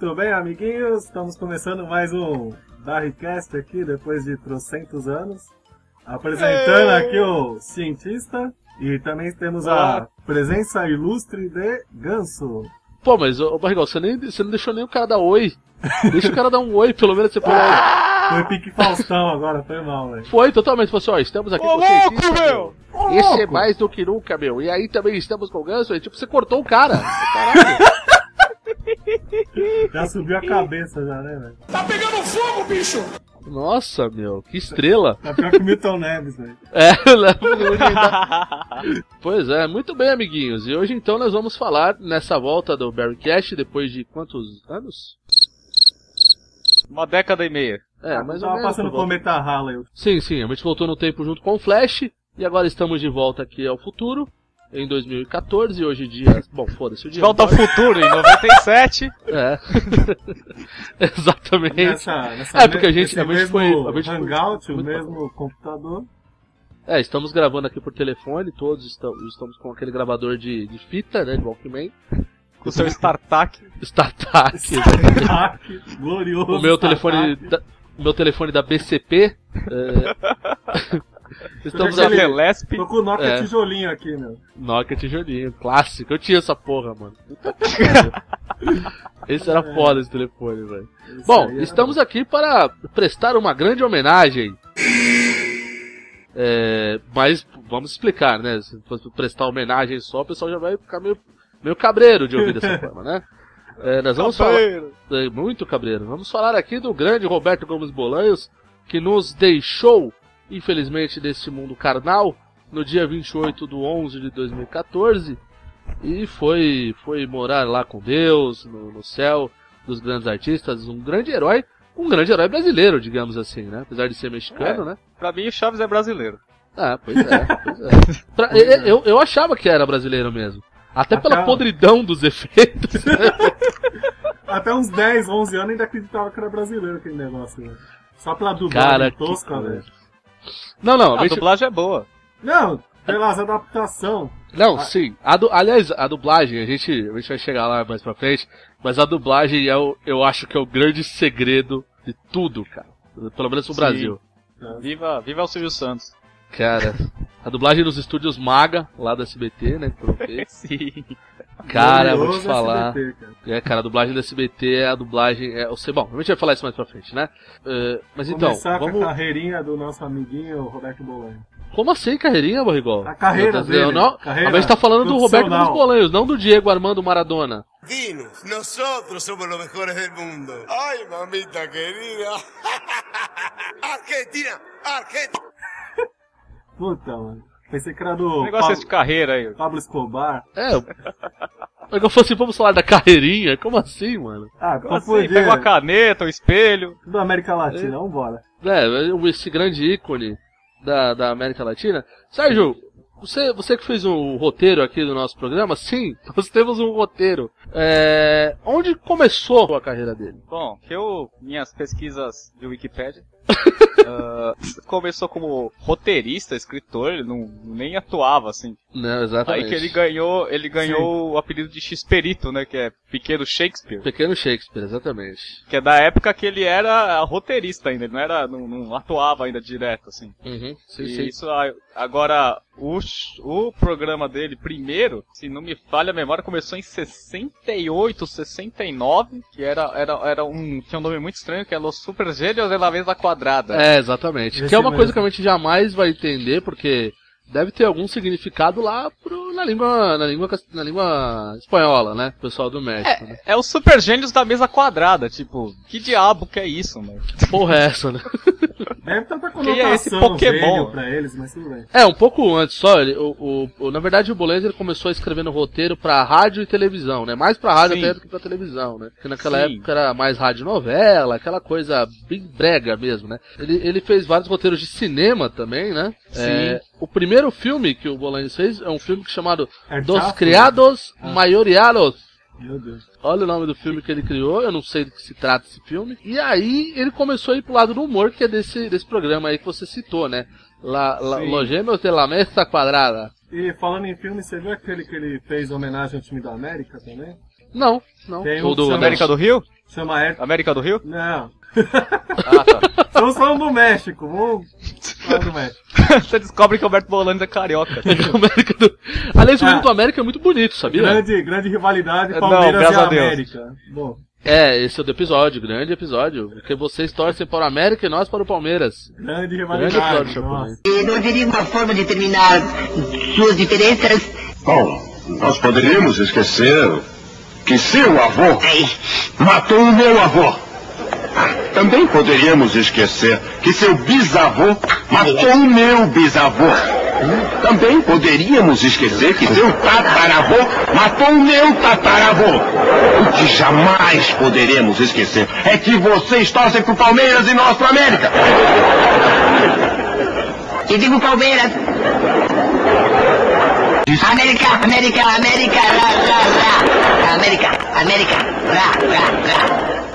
Muito bem, amiguinhos, estamos começando mais um Darrycast aqui, depois de trocentos anos. Apresentando aqui o cientista e também temos a presença ilustre de Ganso. Pô, mas, ô, Barrigol, você, nem, você não deixou nem o cara dar oi. Deixa o cara dar um oi, pelo menos você falou. Foi pique Faustão agora, foi mal, velho. Foi totalmente, falou assim, ó, estamos aqui Ô, com o louco, cientista, meu! Esse é louco! mais do que nunca, meu. E aí também estamos com o Ganso, e tipo, você cortou o cara. Caralho. Já subiu a cabeça já, né, velho? Tá pegando fogo, bicho! Nossa, meu, que estrela. Tá pior que o Milton Neves, velho. É, Pois é, muito bem, amiguinhos. E hoje então nós vamos falar nessa volta do Barry Cash depois de quantos anos? Uma década e meia. É, mais ou Tava menos. passando por cometa Halley. Sim, sim, a gente voltou no tempo junto com o Flash e agora estamos de volta aqui ao futuro. Em 2014, e hoje em dia. Bom, foda-se o dia. volta ao futuro, em 97. É. Exatamente. Nessa, nessa É, porque a gente- a gente mesmo foi- a gente foi- Hangout, o muito mesmo computador. É, estamos gravando aqui por telefone, todos estamos, estamos com aquele gravador de, de fita, né, de Walkman. Com seu StarTAC. StarTAC. Hack, glorioso. o meu telefone Startup. da, o meu telefone da BCP. é, estamos aqui. Telesp. Tô com o Nokia É. tijolinho aqui, meu. Nokia tijolinho, clássico. Eu tinha essa porra, mano. Puta que pariu. Esse era foda esse telefone, velho. Bom, era estamos aqui para prestar uma grande homenagem. É, mas vamos explicar, né? Se prestar homenagem só, o pessoal já vai ficar meio, meio cabreiro de ouvir dessa forma, né? É, nós vamos falar. É, muito cabreiro. Vamos falar aqui do grande Roberto Gomes Bolanhos, que nos deixou, infelizmente, desse mundo carnal, no dia 28 de 11 de 2014, e foi, foi morar lá com Deus, no, no céu dos grandes artistas, um grande herói, um grande herói brasileiro, digamos assim, né? Apesar de ser mexicano, né? Pra mim, o Chaves é brasileiro. Ah, pois é, pois é. Pra- eu, eu, eu achava que era brasileiro mesmo. Até pela Até- podridão dos efeitos. Até uns 10, 11 anos ainda acreditava que era brasileiro aquele negócio, velho. Só pela dublagem Cara, que tosca, coisa. velho. Não, não, A deixa- dublagem é boa. Não, pelas adaptação. Não, sim. A du- aliás, a dublagem, a gente, a gente vai chegar lá mais pra frente, mas a dublagem é o, eu acho que é o grande segredo de tudo, cara. Pelo menos no Sim. Brasil. Viva, viva o Silvio Santos. Cara, a dublagem nos estúdios Maga, lá da SBT, né. Sim. Cara, vou te falar. SBT, cara. É, cara, a dublagem da SBT é a dublagem. É, eu sei, bom, a gente vai falar isso mais pra frente, né? É, mas então, Começar com vamos. a carreirinha do nosso amiguinho Roberto Bolanho. Como assim, carreirinha, Barrigol? A carreira Eu dele, Não, carreira a gente tá falando do Roberto. Gomes Bolanhos, não do Diego Armando Maradona. Dinos, nosotros somos los mejores del mundo. Ay, mamita querida. Argentina, Argentina. Puta, mano. Pensei que era O do negócio é esse de Pablo, carreira aí. Pablo Escobar. É. eu- Mas eu fosse, vamos falar da carreirinha? Como assim, mano? Ah, Como assim? uma caneta, um espelho. Do América Latina, vambora. É, esse grande ícone da, da América Latina. Sérgio, você, você que fez o roteiro aqui do nosso programa, sim, nós temos um roteiro. É, onde começou a carreira dele? Bom, eu, minhas pesquisas de Wikipedia, ah, começou como roteirista, escritor, ele não, nem atuava, assim. Né, exatamente. Aí que ele ganhou, ele ganhou o apelido de X-Perito, né, que é Pequeno Shakespeare. Pequeno Shakespeare, exatamente. Que é da época que ele era roteirista ainda, ele não era, não, não atuava ainda direto, assim. Uhum, sim, E sim. isso, a- agora, o, o programa dele, primeiro, se não me falha a memória, começou em 68, 69, que era, era, era um, tinha um nome muito estranho, que é Los Super Gênios de la Mesa Quadrada. É, exatamente. Esse que é uma mesmo. coisa que a gente jamais vai entender, porque deve ter algum significado lá pro, na língua na língua na língua espanhola, né? O pessoal do México, né? É os Super Gênios da Mesa Quadrada, tipo, que diabo que é isso, mano? Que porra é essa, né? Deve Quem é esse Pokémon? pra eles, mas tudo bem. É, um pouco antes só, ele, o, o, o- na verdade o Bolenz ele começou a escrever no roteiro pra rádio e televisão, né? Mais pra rádio Sim. até do que pra televisão, né? Porque naquela Sim. época era mais rádio novela, aquela coisa bem brega mesmo, né? Ele, ele fez vários roteiros de cinema também, né? Sim. É, o primeiro filme que o Bolenz fez é um filme chamado É Dos? Criados Ah. Maiorianos. Meu Deus. Olha o nome do filme que ele criou, eu não sei do que se trata esse filme. E aí ele começou a ir pro lado do humor, que é desse, desse programa aí que você citou, né? La, la. Los Gêmeos de la Mesa Quadrada. E falando em filme, você viu aquele que ele fez homenagem ao time da América também? Não, não. Tem O um do, América do Rio? Chama Air... América do Rio? Não. Ah, tá. Estamos falando do México. Vamos falar do México. Você descobre que o Alberto Bolanes é carioca. América do... Aliás, o Ah. hino do América é muito bonito, sabia? Grande, grande rivalidade Não, Palmeiras graças e a Deus. América. Bom, É, esse é o do episódio, grande episódio. Porque vocês torcem para o América e nós para o Palmeiras. grande Grande rivalidade. Chapolin. Nossa. E não haveria uma forma de terminar suas diferenças? Bom, nós poderíamos esquecer que seu avô Ei, matou o meu avô. Também poderíamos esquecer que seu bisavô matou o meu bisavô. Também poderíamos esquecer que seu tataravô matou o meu tataravô. O que jamais poderemos esquecer é que vocês torcem pro Palmeiras e nós pro América. e digo Palmeiras. América, América, América, lá, lá, lá. América, América, lá, lá, lá.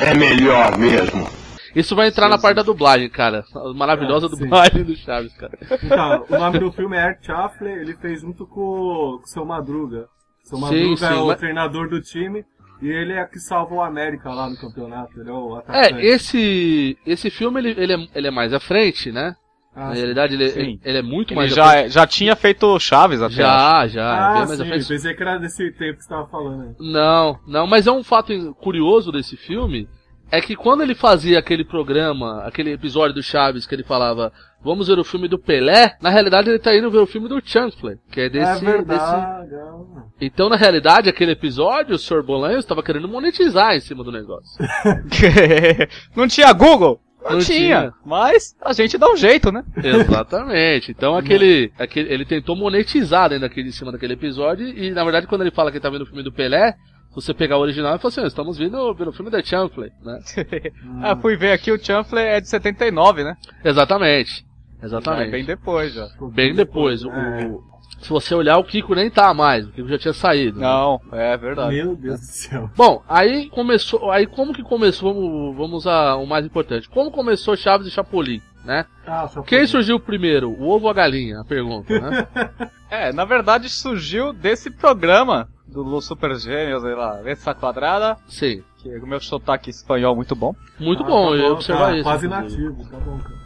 É melhor mesmo. Isso vai entrar na parte da dublagem, cara. A maravilhosa Ah, sim. dublagem do Chaves, cara. Então, o nome do filme é Art Chaffley, ele fez junto com o com o seu Madruga. Seu Sim, Madruga sim, é o mas- treinador do time e ele é que salva o América lá no campeonato, ele é o É, atacante. esse, esse filme ele, ele, é, ele é mais à frente, né? Ah, Na realidade, ele, ele, ele é muito Ele mais já, frente. já tinha feito Chaves até. Já, já. é Ah, bem mais à sim, frente. pensei que era desse tempo que você tava falando aí. Não, não, mas é um fato curioso desse filme. É que quando ele fazia aquele programa, aquele episódio do Chaves que ele falava, vamos ver o filme do Pelé, na realidade ele tá indo ver o filme do Chancellor, que é desse, é desse... verdade. ah. Então, na realidade, aquele episódio, o Sr. Bolanhos estava querendo monetizar em cima do negócio. não tinha Google? Não, Não tinha. tinha. Mas a gente dá um jeito, né? Exatamente. Então aquele, aquele. Ele tentou monetizar dentro daquele, em cima daquele episódio. E na verdade, quando ele fala que ele tá vendo o filme do Pelé, você pegar o original, ele fala assim, "Ah, estamos vendo, vendo o filme da Champlin, né? Ah, fui ver aqui, o Chanfler é de 79, né? Exatamente. Exatamente. é bem depois já. Bem depois. É. o- se você olhar, o Kiko nem tá mais. O Kiko já tinha saído. né? Não, é verdade. Meu Deus do céu. Bom, aí começou. Aí como que começou? Vamos, vamos a o mais importante. Como começou Chaves e Chapolin, né? Ah, Quem surgiu primeiro? O ovo ou a galinha? A pergunta, né? É, na verdade surgiu desse programa do Lu Super Gêmeos, sei lá, essa quadrada, Sim. que o meu sotaque espanhol muito bom. Muito Ah, bom, tá eu ia observar tá isso. Quase inclusive. nativo, tá bom, cara.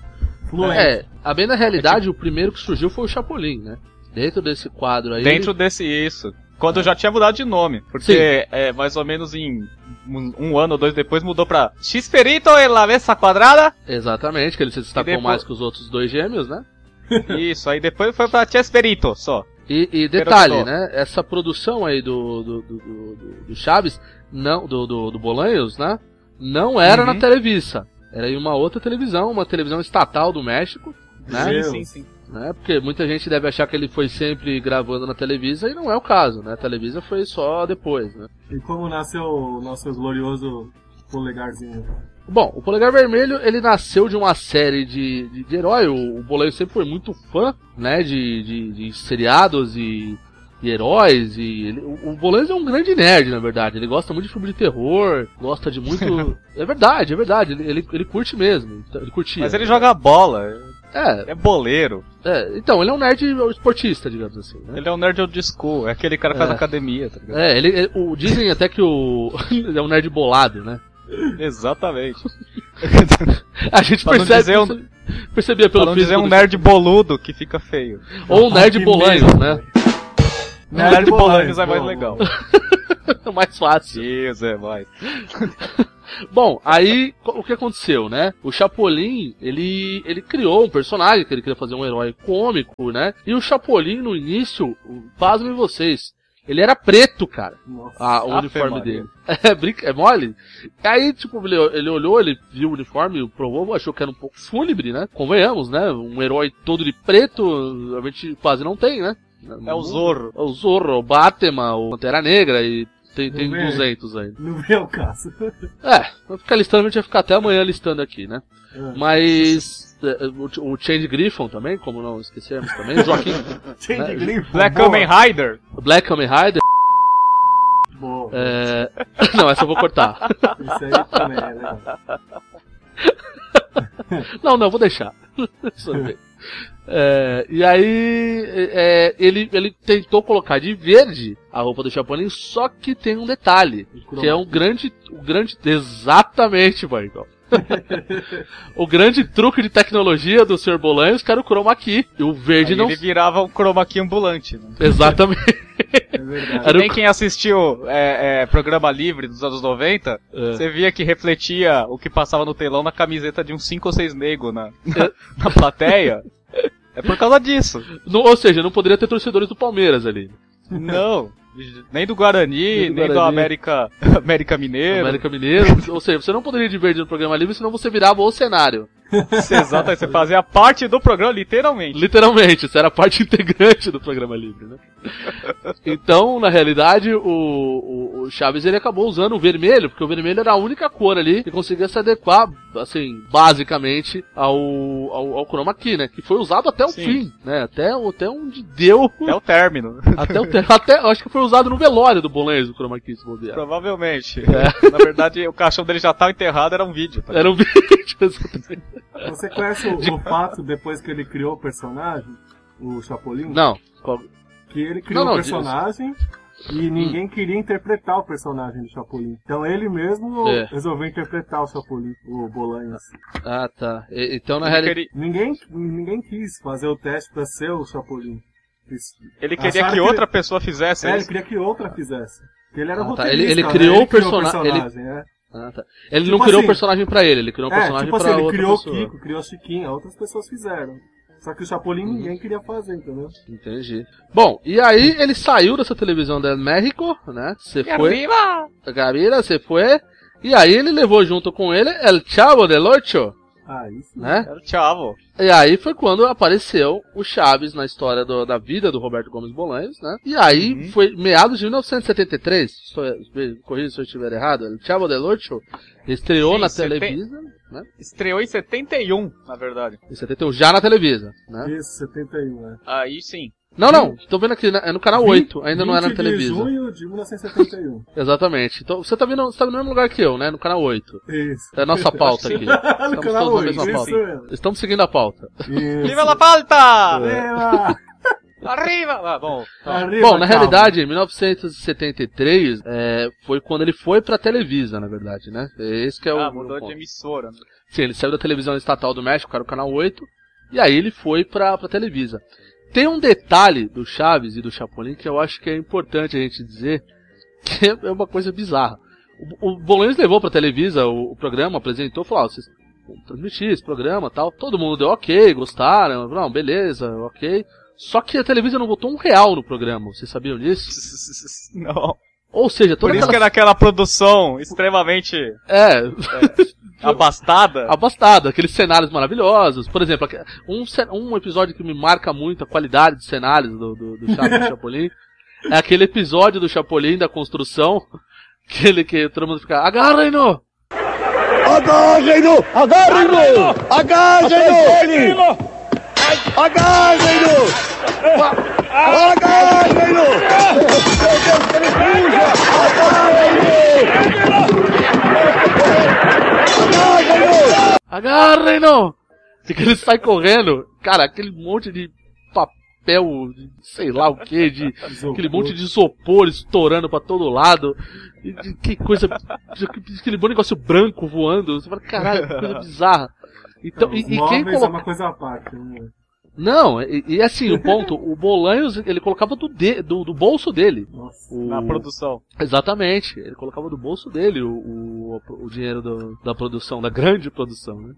Fluente. É, a bem na realidade, o primeiro que surgiu foi o Chapolin, né? Dentro desse quadro aí. Dentro desse isso. Quando já tinha mudado de nome. Porque é mais ou menos em um, um ano ou dois depois mudou pra Xperito e la mesa quadrada. Exatamente, que ele se destacou depois- mais que os outros dois gêmeos, né? Isso, aí depois foi pra Chesperito só. E, e detalhe, né? Essa produção aí do, do, do, do- do Chaves, não, do, do, do Bolanhos, né? Não era Uhum. na Televisa. Era em uma outra televisão, uma televisão estatal do México, né? Deus. Sim, sim. Né? Porque muita gente deve achar que ele foi sempre gravando na Televisa e não é o caso, né? A Televisa foi só depois, né? E como nasceu o nosso glorioso polegarzinho? Bom, o Polegar Vermelho, ele nasceu de uma série de, de, de herói. O, o Bolanho sempre foi muito fã, né, de, de, de seriados e, e heróis. E ele- o, o é um grande nerd, na verdade. Ele gosta muito de filme de terror, gosta de muito... é verdade, é verdade. Ele, ele, ele curte mesmo. Ele curtia. Mas ele joga bola, É, é boleiro. é, então, ele é um nerd esportista, digamos assim, né? Ele é um nerd old school, é aquele cara que faz É. academia, tá ligado? É, ele, ele- o, dizem até que o... ele é um nerd bolado, né? Exatamente. A gente Pra percebe, dizer um- perce- percebia Pra pelo não dizer um nerd boludo que fica feio. Ou um nerd bolanhos, mesmo. né? Um nerd bolanhos é mais legal. É mais fácil. Isso, é mais. Bom, aí o que aconteceu, né? O Chapolin, ele, ele criou um personagem que ele queria fazer um herói cômico, né? E o Chapolin, no início, pasmem vocês, ele era preto, cara, Nossa. a- o Ave uniforme dele. É, brinca, é mole? Aí, tipo, ele, ele olhou, ele viu o uniforme, provou, achou que era um pouco fúnebre, né? Convenhamos, né? Um herói todo de preto, a gente quase não tem, né? É o Zorro. É o Zorro, o Batman, o Pantera Negra e tem, tem Não é? 200 aí. Não vê o caso. É, vai ficar listando, a gente vai ficar até amanhã listando aqui, né? É. Mas é, o, o Change Griffon também, como não esquecermos também, o Joaquim, Change né? Grifo, Black Kamen Rider. Black Kamen Rider, boa. é... não, essa eu vou cortar. Isso aí também é legal. Não, não, vou deixar. Deixa eu ver. É, e aí é, ele, ele tentou colocar de verde a roupa do Chapolin, só que tem um detalhe, que é um grande, um grande, exatamente, Michael. o grande truque de tecnologia do Sr. Bolanhos que era o chroma key. E o verde Aí não. Ele virava um chroma key ambulante. Né? Exatamente. É verdade. Era Nem quem assistiu é, é, programa livre dos anos 90, É. você via que refletia o que passava no telão na camiseta de uns 5 ou 6 negros na, na, na plateia. É por causa disso. Não- ou seja, não poderia ter torcedores do Palmeiras ali. Não. Nem do Guarani, Nem nem do do, Guarani. América, América Mineiro. América Mineiro. ou seja, você não poderia divertir no programa livre, senão você virava o cenário. Exato, você fazia parte do programa, literalmente. Literalmente, isso era parte integrante do programa livre, né? Então, na realidade, o, o, o Chaves ele acabou usando o vermelho, porque o vermelho era a única cor ali que conseguia se adequar, assim, basicamente ao, ao, ao chroma key, né? Que foi usado até o Sim. fim, né? Até, até onde deu. É o término. Até o te- até, eu acho que foi usado no velório do Bolanhos o chroma key, se bobear. Provavelmente. É. Na verdade, o caixão dele já tava enterrado, era um vídeo. tá? Era um vídeo, exatamente. Você conhece o, o fato depois que ele criou o personagem, o Chapolin? Não, qual- Que ele criou Não, não, o personagem e ninguém queria interpretar o personagem do Chapolin. Então ele mesmo É. resolveu interpretar o Chapolin, o Bolanhos. Ah, tá. E- Então, na Ele realidade. queria, Ninguém, ninguém quis fazer o teste pra ser o Chapolin. Ele queria Acharam que que outra pessoa fizesse É, ele isso. queria que outra fizesse. Porque ele era Ah, tá. Ele- ele né? criou o criou persona- personagem, é. Ah, tá. Ele Tipo não criou o assim- personagem pra ele, ele criou um É, personagem tipo pra assim, ele outra criou pessoa. o Kiko, criou o Chiquinho, outras pessoas fizeram. Só que o Chapolin Uhum. ninguém queria fazer, entendeu? Entendi. Bom, e aí ele saiu dessa televisão del México, né? Você foi. Gabira, você foi. E aí ele levou junto com ele El Chavo del Ocho, Ah, isso. né? Era o Chavo. E aí foi quando apareceu o Chaves na história do- da vida do Roberto Gomes Bolanhos, né? E aí Uhum. foi meados de 1973, estou- corrija se eu estiver errado, El Chavo del Ocho estreou Sim, na Televisa, né? Estreou em 71, na verdade. Em 71, já na Televisa, né? Isso, 71, né? Aí sim. Não, não, tô vendo aqui, né? é no canal 8, ainda não era na 20 de Televisa. junho de 1971. Exatamente. Então você tá vendo, você tá no mesmo lugar que eu, né? No canal 8. Isso. É a nossa pauta aqui. no Estamos canal todos na 8, mesma isso pauta. mesmo. Estamos seguindo a pauta. Isso. Viva la falta! Viva! Arriba! Ah, bom. Arriba, Bom, na calma. realidade, em 1973 é, foi quando ele foi pra Televisa, na verdade, né? Esse que é o. Ah, o mudou de emissora. né? Sim, ele saiu da televisão estatal do México, era o canal 8, e aí ele foi pra, pra Televisa. Tem um detalhe do Chaves e do Chapolin que eu acho que é importante a gente dizer, que é uma coisa bizarra. O, o Bolanhos levou pra Televisa o, o programa, apresentou, falou, ó, vocês vão transmitir esse programa tal. Todo mundo deu ok, gostaram, não, beleza, ok. Só que a Televisa não botou um real no programa, vocês sabiam disso? Não. Ou seja, toda Por isso que aquela... era aquela produção extremamente É, abastada. abastada, aqueles cenários maravilhosos. Por exemplo, um, um episódio que me marca muito a qualidade de cenários do, do, do Chaves do Chapolin é aquele episódio do Chapolin da construção que ele que todo mundo fica agarrem-no! Agarrem-no! Agarrem-no! Agarrem-no! Agarrem-no! Agarrem-no! Agarrem-no! E que ele sai correndo, cara, aquele monte de papel, de sei lá o que, de aquele monte de isopor estourando pra todo lado. E, de- que coisa. Aquele bom negócio branco voando. Você fala, caralho, que coisa bizarra. Então, e, e quem é coloca. uma coisa à parte. Né? Não, e, e assim, o ponto, o Bolanhos, ele colocava do, de- do, do bolso dele. Nossa. O- Na produção. Exatamente, ele colocava do bolso dele o, o, o dinheiro do- da produção, da grande produção, né?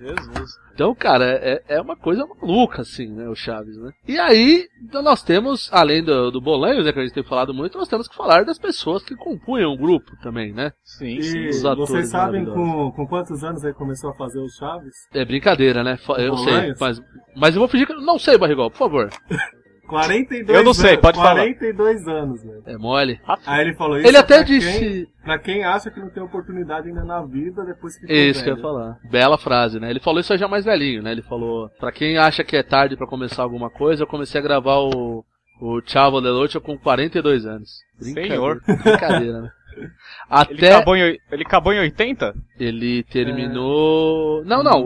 Jesus. Então, cara, é, é uma coisa maluca, assim, né, o Chaves, né? E aí, então nós temos, além do, do Bolanhos, né, que a gente tem falado muito, nós temos que falar das pessoas que compunham o grupo também, né? Sim, E sim. os atores vocês sabem com, com quantos anos ele começou a fazer os Chaves? É brincadeira, né? Eu sei, mas, mas eu vou fingir que eu não sei, Barrigol, por favor. 42 Eu não sei, anos, pode falar. 42 anos, velho. É mole. Aí ele falou isso Ele até pra disse... Quem, pra quem acha que não tem oportunidade ainda na vida depois que Isso que eu ia falar. Bela frase, né? Ele falou isso já mais velhinho, né? Ele falou, pra quem acha que é tarde pra começar alguma coisa, eu comecei a gravar o, o Chavo del Ocho com 42 anos. Brincadeira. Senhor. Brincadeira, né? Ele Até acabou, em, ele acabou em 80? ele terminou... Não, não.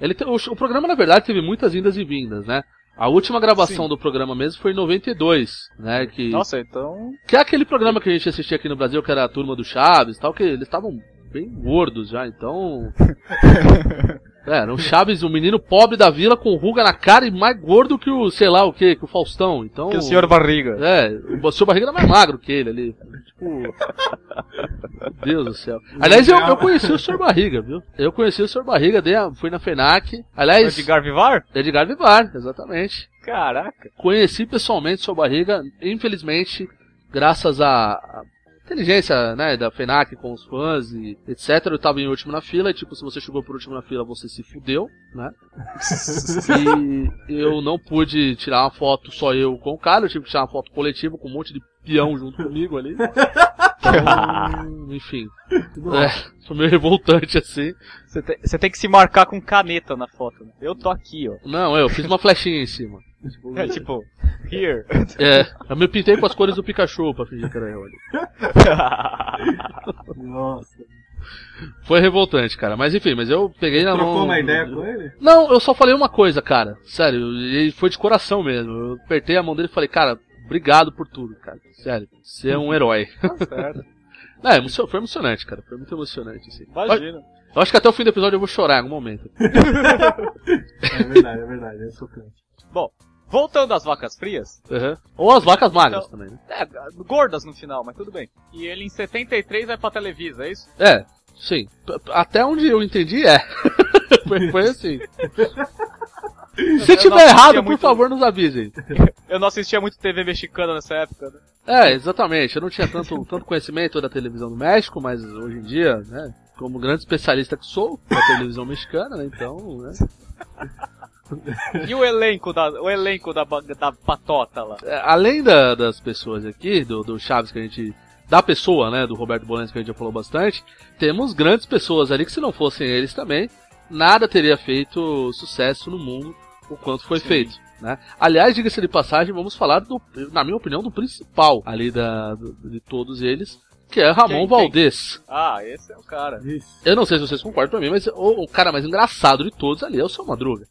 Ele te- o, o programa, na verdade, teve muitas indas e vindas, né? A última gravação Sim. do programa mesmo foi em 92, né? Que, Nossa, então. que é aquele programa que a gente assistia aqui no Brasil, que era a turma do Chaves e tal, que eles estavam bem gordos já, então. É, era um Chaves, um menino pobre da vila com ruga na cara e mais gordo que o, sei lá o que, que o Faustão. Então. Que o senhor barriga. É, o seu barriga era mais magro que ele ali. Tipo. Meu Deus do céu. Aliás, eu, eu conheci o Sr. Barriga, viu? Eu conheci o Sr. Barriga, dei a- fui na FENAC. Aliás, Edgar Vivar? Edgar Vivar, exatamente. Caraca. Conheci pessoalmente o Sr. Barriga, infelizmente, graças à inteligência, né, da FENAC com os fãs e etc. Eu tava em último na fila, e tipo, se você chegou por último na fila, você se fudeu, né? E eu não pude tirar uma foto só eu com o cara, eu tive que tirar uma foto coletiva com um monte de peão junto comigo ali. Então, enfim. É, foi meio revoltante assim. Você tem, você tem que se marcar com caneta na foto. né? Eu tô aqui, ó. Não, eu fiz uma flechinha em cima. Tipo, É tipo, here. é, eu me pintei com as cores do Pikachu pra fingir que era eu ali. Nossa. Foi revoltante, cara. Mas enfim, mas eu peguei na mão. Trocou uma ideia com ele? Não, eu só falei uma coisa, cara. Sério, e foi de coração mesmo. Eu apertei a mão dele e falei, cara, obrigado por tudo, cara. Sério, você é um herói. certo. É, foi emocionante, cara. Foi muito emocionante, assim. Imagina. Eu acho que até o fim do episódio eu vou chorar em algum momento. É verdade, é verdade, é chocante. Bom, voltando às vacas frias. Uhum. Ou as vacas magras Então- também, né? É, gordas no final, mas tudo bem. E ele em 73 vai pra Televisa, é isso? É, sim. Até onde eu entendi é. foi, foi assim. Se eu tiver errado, por muito- favor, nos avisem. Eu não assistia muito TV mexicana nessa época, né? É, exatamente. Eu não tinha tanto, tanto conhecimento da televisão do México, mas hoje em dia, né, como grande especialista que sou da televisão mexicana, né, então, né, E o elenco da, o elenco da, da patota lá? é, além da- das pessoas aqui, do, do Chaves que a gente, da pessoa, né, do Roberto Bolanhos que a gente já falou bastante, temos grandes pessoas ali que se não fossem eles também, nada teria feito sucesso no mundo o quanto foi Sim. feito. Né? Aliás, diga-se de passagem, vamos falar, do, na minha opinião, do principal ali da, do- de todos eles, que é Ramon Quem, quem? Valdez. Ah, esse é o cara. Vixe. Eu não sei se vocês concordam pra mim, mas o, o cara mais engraçado de todos ali é o seu Madruga.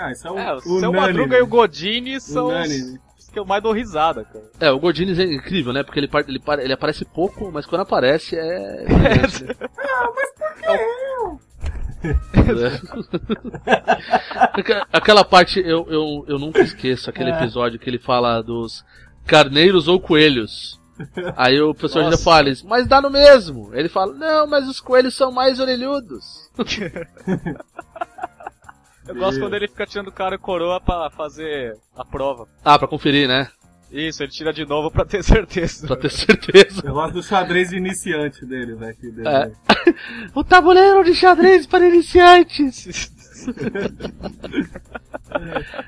Ah, isso é o, É, o seu Madruga e o Godini são os, Unânime. os que eu mais dou risada, cara. É, o Godines é incrível, né? Porque ele, ele, ele aparece pouco, mas quando aparece é. É. Aquela parte eu, eu, eu nunca esqueço, aquele É. episódio que ele fala dos carneiros ou coelhos. Aí o professor ainda Nossa. fala isso, mas dá no mesmo. Ele fala, não, mas os coelhos são mais orelhudos. Eu gosto quando ele fica tirando cara e coroa pra fazer a prova. Ah, pra conferir, né? Isso, ele tira de novo pra ter certeza. Pra ter certeza. Eu gosto do xadrez de iniciante dele, velho. É. O tabuleiro de xadrez para iniciantes.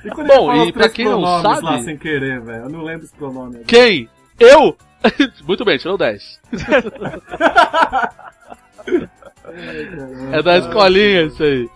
E quando Bom, ele fala e pra quem não sabe- lá sem querer, velho. Eu não lembro os pronomes. Quem? Eu? Muito bem, tirou 10. É da escolinha isso aí.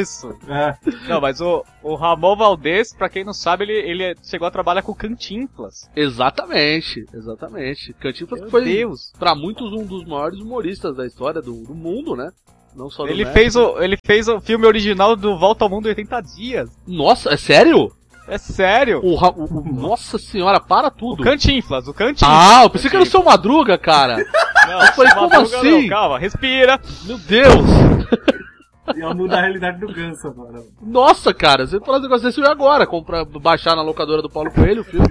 Isso. É. Não, mas o, o Ramon Valdez, pra quem não sabe, ele, ele chegou a trabalhar com o Cantinflas. Exatamente, exatamente. Cantinflas Meu foi, Deus. pra muitos, um dos maiores humoristas da história do, do mundo, né? Não só do Ele México. fez, o, ele fez o filme original do Volta ao Mundo em 80 Dias. Nossa, é sério? É sério. O, o- o- nossa senhora, para O tudo. Cantinflas, o Cantinflas. Ah, eu pensei que era o seu Madruga, cara. Não, falei, Madruga como assim? Não, calma, respira. Meu Deus. E eu mudo a realidade do Ganso agora. Nossa, cara, você falou um negócio desse agora, comprar, baixar na locadora do Paulo Coelho o filme.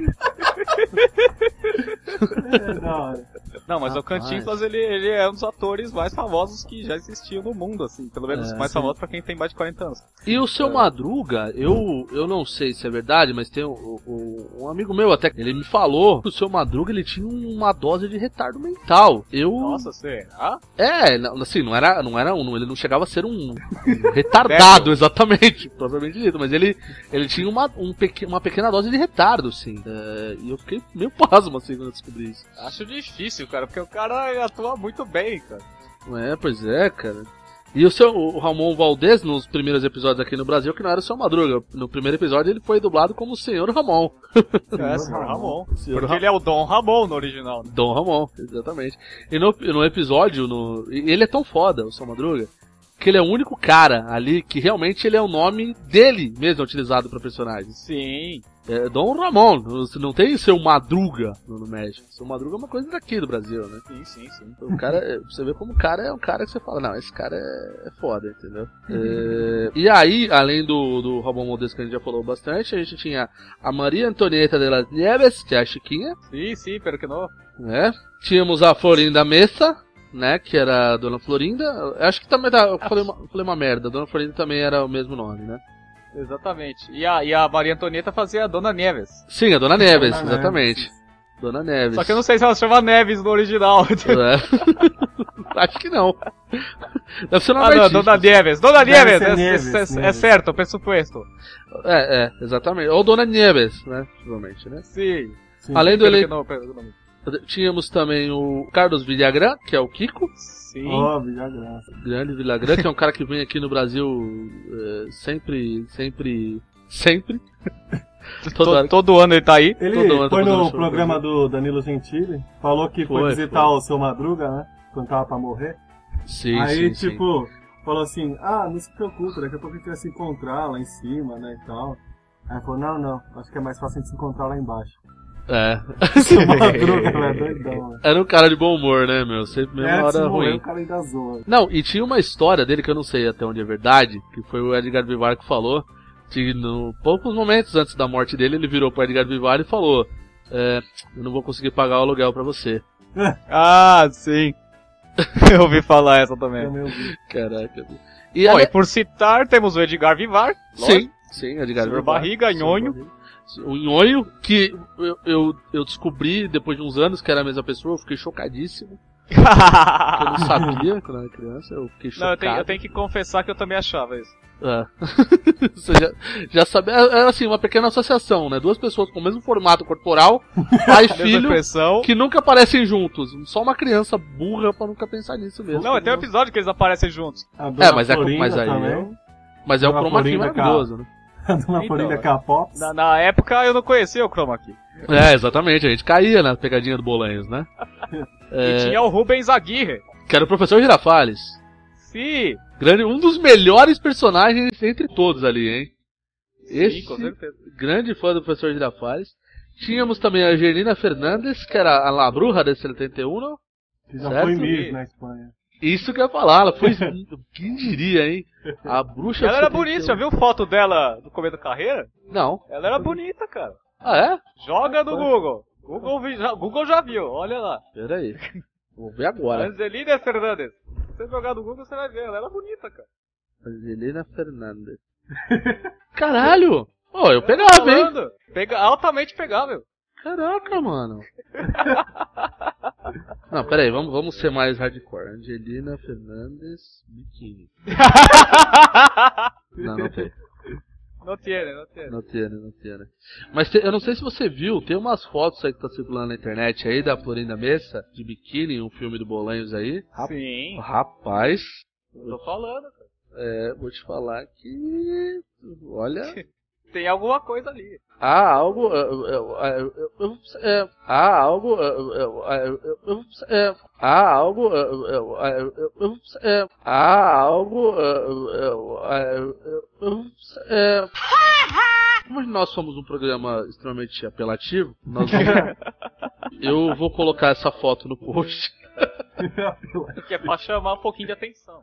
É, da hora. Não, mas o Rapaz. Cantinflas, ele, ele é um dos atores mais famosos que já existiam no mundo, assim. Pelo menos É, mais sim. famoso pra quem tem mais de 40 anos. E o seu Madruga, eu, eu não sei se é verdade, mas tem um, um- um amigo meu até, ele me falou que o seu Madruga ele tinha uma dose de retardo mental. Eu. Nossa, você. Ah? É, não- assim, não era, não era um, ele não chegava a ser um, um retardado, exatamente, propriamente dito, mas ele, ele tinha uma, um peque, uma pequena dose de retardo, sim. É, e eu fiquei meio pasmo, assim, quando eu descobri isso. Acho difícil, cara, porque o cara atua muito bem, cara. É, pois é, cara. E o seu o Ramon Valdez, nos primeiros episódios aqui no Brasil, que não era o seu Madruga. No primeiro episódio ele foi dublado como o Senhor Ramon. É, senhor Ramon. Senhor Porque Ra- ele é o Dom Ramon no original, né? Dom Ramon, exatamente. E no, no episódio, no, ele é tão foda, o seu Madruga, que ele é o único cara ali que realmente ele é o nome dele mesmo utilizado pra personagem. Sim. É Dom Ramon, você não tem seu Madruga no México. Seu Madruga é uma coisa daqui do Brasil, né? Sim, sim, sim. O cara, é- você vê como o cara é um cara que você fala, não, esse cara é, é foda, entendeu? É, e aí, além do, do Robão Modesto que a gente já falou bastante, a gente tinha a Maria Antonieta de las Nieves, que é a Chiquinha, Sim, sim, pero que não. né? Tínhamos a Florinda Messa, né? Que era a Dona Florinda. Acho que também tá, eu falei uma, falei uma merda. Dona Florinda também era o mesmo nome, né? Exatamente. E a, e a Maria Antonieta fazia a Dona Neves. Sim, a Dona Neves, Dona exatamente. Neves. Dona Neves. Só que eu não sei se ela chama Neves no original. É. Acho que não. Deve ser uma Ah, não, artista. Dona Neves. Dona Neves! ser É, Neves, é- é- é Neves. certo, pressuposto. É, é, exatamente. Ou Dona Nieves, né? Provavelmente, né? Sim. Sim. Além do elenco, não. tínhamos também o Carlos Villagrán, que é o Kiko. Sim. Ó, Villagraça. Grande Villagrán, que é um cara que vem aqui no Brasil é, sempre, sempre, sempre. Toda hora. todo, todo ano ele tá aí. Ele Todo ano tá foi no programa do Danilo Gentili, falou que foi, Foi, visitar foi. o seu Madruga, né? Quando tava pra morrer. Sim, Aí, sim, tipo, falou assim, ah, não se preocupe, daqui a pouco a gente vai se encontrar lá em cima, né, e tal. Aí falou, não, não, acho que é mais fácil a gente se encontrar lá embaixo. É. É doidão, né? Era um cara de bom humor, né, meu? Sempre mesmo É, se hora morrer, ruim. o cara ainda zoa. Não, e tinha uma história dele que eu não sei até onde é verdade, que foi o Edgar Vivar que falou, que no poucos momentos antes da morte dele, ele virou pro Edgar Vivar e falou, é, eu não vou conseguir pagar o aluguel pra você. Ah, sim. eu ouvi falar essa também. Caraca. E Bom, e por citar, temos o Edgar Vivar. Sim, sim, Edgar Vivar. Barriga, Senhor Nhonho. O Nhonho, que eu, eu, eu descobri depois de uns anos que era a mesma pessoa, eu fiquei chocadíssimo. Eu não sabia quando eu era criança, eu fiquei Não, chocado. eu tenho, eu tenho que confessar que eu também achava isso. É. Você já, já sabe, é é assim, uma pequena associação, né? Duas pessoas com o mesmo formato corporal, pai e filho, que nunca aparecem juntos. Só uma criança burra pra nunca pensar nisso mesmo. Não, tem um episódio que eles aparecem juntos. É, mas, é, mas aí também. é, mas é o chroma key maravilhoso, né? A Dona Então, Florinda é. Pops. Na, na época eu não conhecia o Chroma Key. É, exatamente, a gente caía na pegadinha do Bolanhos, né? É, E tinha o Rubens Aguirre. Que era o professor Girafales. Sim, Grande, um dos melhores personagens entre todos ali, hein? Esse sim, com certeza. grande fã do professor Girafales. Tínhamos também a Angelina Fernandes, que era a La Bruja de 71. Que já Certo? foi Miss na Espanha. Isso que eu ia falar, ela foi. Quem diria, hein? A bruxa. Ela era 71. bonita, já viu foto dela no começo da carreira? Não. Ela era bonita, cara. Ah, é? Joga no Google. Google, já, Google já viu, olha lá. Pera aí. Vou ver agora. Angelina Fernandes. Se você jogar no Google, você vai ver. Ela era bonita, cara. Angelina Fernandes. Caralho! Ô, eu pegava, hein? Falando. Pega, altamente pegável. Caraca, mano. Não, pera aí, vamos, vamos ser mais hardcore. Angelina Fernandes biquíni. Não, não tem. Não tiene, não tiene. Não tem, não tem. Mas te- eu não sei se você viu, tem umas fotos aí que tá circulando na internet aí da Florinda Messa, de biquíni, um filme do Bolanhos aí. Sim, Rapaz, eu tô falando, cara. é, vou te falar que. Olha. Tem alguma coisa ali. Há algo. é, é, é, é, Há algo. é, é, é, é, Há algo. é, é, é, é, Há algo. é, é, é, é, Como nós somos um programa extremamente apelativo, vamos, eu vou colocar essa foto no post. Que é pra chamar um pouquinho de atenção.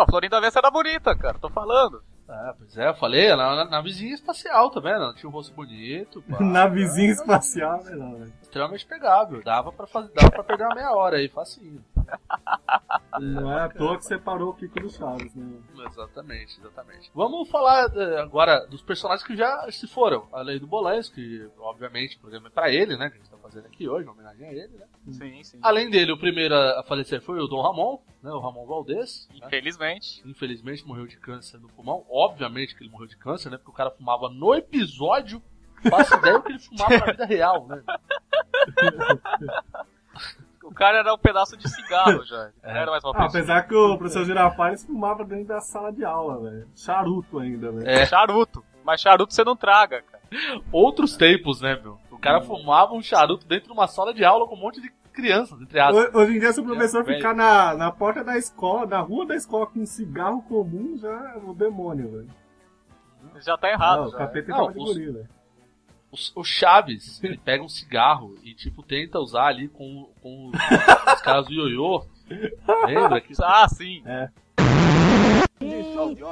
Então, Florinda Vessa era bonita, cara, tô falando. É, pois é, eu falei, ela na, na vizinha espacial, tá vendo? Ela tinha um rosto bonito, pá, Na vizinha espacial, né, velho. extremamente pegável. Dava pra, fazer, dava pra perder uma meia hora aí, facinho. Não é à toa que separou o Kiko do Chaves, né? Exatamente, exatamente. Vamos falar eh, agora dos personagens que já se foram. Além do Bolanhos, que obviamente o programa é pra ele, né? Que a gente tá fazendo aqui hoje, uma homenagem a ele, né? Sim, sim. Além dele, o primeiro a falecer foi o Dom Ramon, né? O Ramon Valdez. né? Infelizmente. Infelizmente morreu de câncer no pulmão. Obviamente que ele morreu de câncer, né? Porque o cara fumava no episódio. Faço ideia do que ele fumava na vida real, né? O cara era um pedaço de cigarro já. É. Não era mais uma Ah, pessoa. apesar que o professor Girafales fumava dentro da sala de aula, velho. Charuto ainda, velho. É. Charuto. Mas charuto você não traga, cara. Outros tempos, né, meu? O cara fumava um charuto dentro de uma sala de aula com um monte de crianças, entre aspas. Ho- Hoje em dia, se o professor ficar na, na porta da escola, na rua da escola com um cigarro comum, já é o demônio, velho. Já tá errado. Não, o já. capeta Não, tava de os- velho. O, o Chaves, ele pega um cigarro e, tipo, tenta usar ali com, com os caras do ioiô. Lembra? Que, Ah, sim.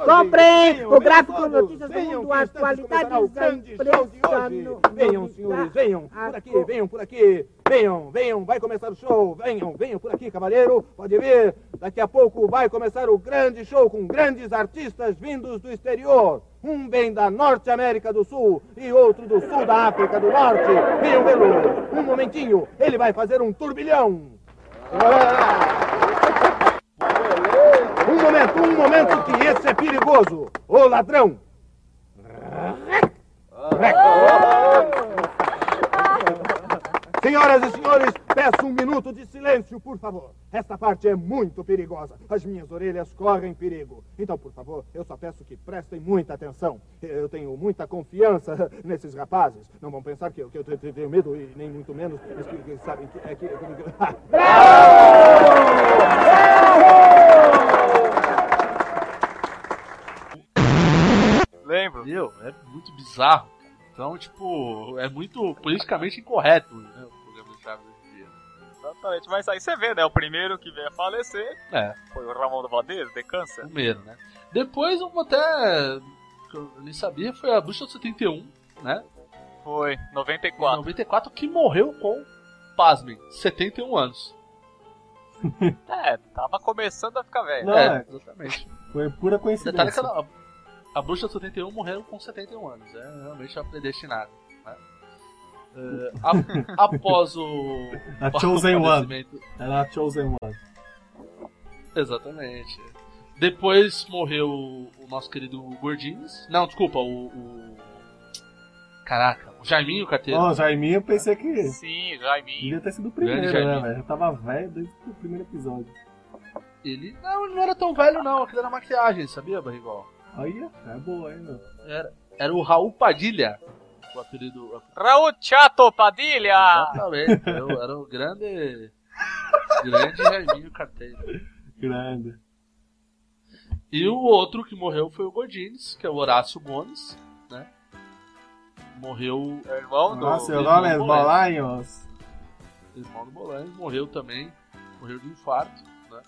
Comprem o gráfico Notícias do Mundo, atualidades da imprensa no... Venham, senhores, venham por aqui, venham por aqui, venham, venham, vai começar o show, venham, venham por aqui, cavaleiro, pode vir, daqui a pouco vai começar o grande show com grandes artistas vindos do exterior. Um vem da Norte América do Sul e outro do Sul da África do Norte. Venham vê-lo, um momentinho, ele vai fazer um turbilhão. Um momento, um momento que esse é perigoso. Ô ladrão! Senhoras e senhores, peço um minuto de silêncio, por favor. Esta parte é muito perigosa. As minhas orelhas correm perigo. Então, por favor, eu só peço que prestem muita atenção. Eu tenho muita confiança nesses rapazes. Não vão pensar que eu, que eu te- te- tenho medo e nem muito menos, mas que, que sabem que é que. Lembro. Entendeu? É muito bizarro. Então, tipo, é muito politicamente incorreto Exatamente. Mas aí você vê, né? O primeiro que veio a falecer É, foi o Ramon do Valdez, de câncer. primeiro, né? Depois, eu vou até. que eu nem sabia, foi a Bruxa 71, né? Foi, Em 94. 94, que morreu com, pasmem, 71 anos. É, tava começando a ficar velho. Não, é, é. exatamente. Foi pura Detalhe que coincidência. ela, a, a Bruxa 71 morreu com 71 anos. É realmente a predestinada. A- após o. A o Chosen One. é a Chosen One. Exatamente. Depois morreu o, o nosso querido Gordines. Não, desculpa, o. o- Caraca, o Jaiminho Carteiro. Ó, Jaiminho, eu pensei que Sim, Jaiminho. devia ter sido o primeiro, né, velho? Já tava velho desde o primeiro episódio. Ele. Não, ele não era tão velho, não. Aquilo era maquiagem, sabia, Barrigol? Aí, é boa, hein, meu? Era, era o Raul Padilha. O apelido. Raul Chato Padilha! Exatamente, era, o- era o grande. Grande Jaiminho Carteiro. Grande. E o outro que morreu foi o Gordines, que é o Horácio Gomes, né? Morreu. É o irmão do. Nossa, eu Irmão não lembro. Bolanhos. Irmão do Bolanhos, morreu também, morreu de infarto, né?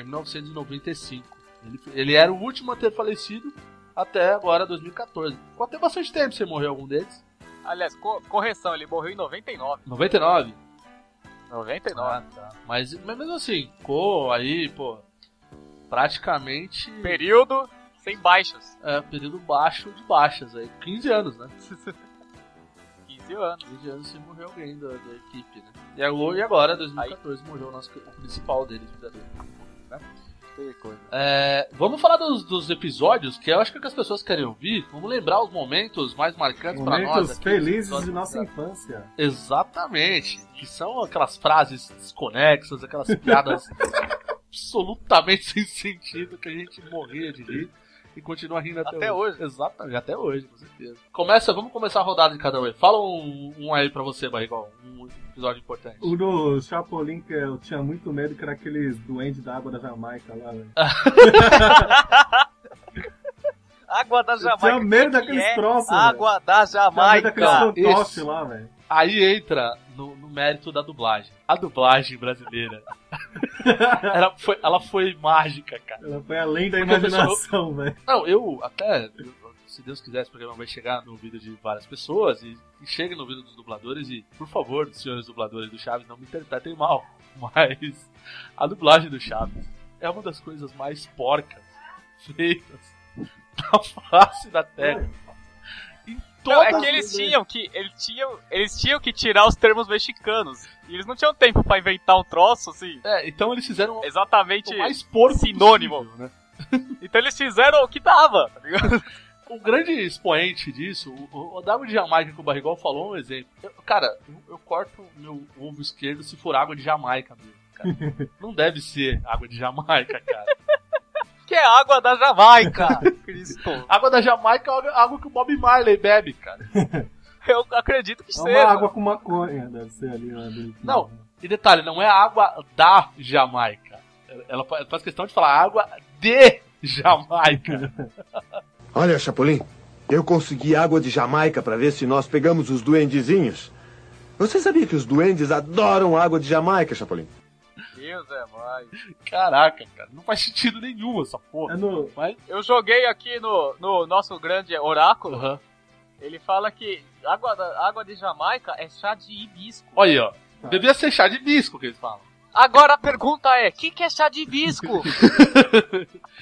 Em 1995. Ele, ele era o último a ter falecido até agora, 2014. Ficou até bastante tempo sem morrer algum deles. Aliás, co- correção, ele morreu em 99. 99. 99. Ah, tá. Mas, mas mesmo assim, ficou aí, pô, praticamente Período sem baixas. é, período baixo de baixas aí. 15 anos, né? 15 anos. 15 anos sem morrer alguém da, da equipe, né? E agora, e agora 2014, morreu o, nosso, o principal deles, o. Né? Que coisa. É, vamos falar dos, dos episódios, que eu acho que, é o que as pessoas querem ouvir. Vamos lembrar os momentos mais marcantes pra nós. Momentos felizes de nossa infância. Exatamente. Que são aquelas frases desconexas, aquelas piadas absolutamente sem sentido que a gente morria de rir e continua rindo até, Até hoje. Exatamente, até hoje, com certeza. Começa, vamos começar a rodada de cada um. Fala um, um aí pra você, Barrigol. Um episódio importante. O do Chapolin, que eu tinha muito medo, que era aqueles duendes da água da Jamaica lá, velho. Água da Eu Jamaica. tinha medo que daqueles é troços, Água da Tinha medo daqueles Jamaica. fantoches lá, velho. Aí entra no, no mérito da dublagem. A dublagem brasileira Era, foi, ela foi mágica, cara. Ela foi além da Porque imaginação, velho. Não, eu até, eu- se Deus quiser, esse programa vai chegar no ouvido de várias pessoas e, e chegue no ouvido dos dubladores e, por favor, senhores dubladores do Chaves, não me interpretem mal, mas a dublagem do Chaves é uma das coisas mais porcas feitas da face da Terra. Não, é que eles tinham que. Eles tinham, eles tinham que tirar os termos mexicanos. E eles não tinham tempo pra inventar um troço, assim. É, então eles fizeram Exatamente o mais porco sinônimo. possível, né? Então eles fizeram o que dava, tá ligado? Um grande expoente disso, o, o Dago de Jamaica que o Barrigol falou um exemplo. Eu- cara, eu, eu corto meu ovo esquerdo se for água de Jamaica mesmo, cara. Não deve ser água de Jamaica, cara. Que é água da Jamaica, Cristo. Água da Jamaica é água- água que o Bob Marley bebe, cara. Eu acredito que É seja. uma água com maconha, deve ser ali. Né. Não, e detalhe, não é água da Jamaica. Ela faz questão de falar água de Jamaica. Olha, Chapolin, eu consegui água de Jamaica para ver se nós pegamos os duendezinhos. Você sabia que os duendes adoram água de Jamaica, Chapolin? Deus é mais. Caraca, cara, não faz sentido nenhum essa porra. É no... Mas, Eu joguei aqui no, no nosso grande oráculo. aham. Ele fala que água, água de Jamaica é chá de hibisco. Olha aí, ó. Devia ser chá de bisco que eles falam. Agora a pergunta é: o que, que é chá de hibisco?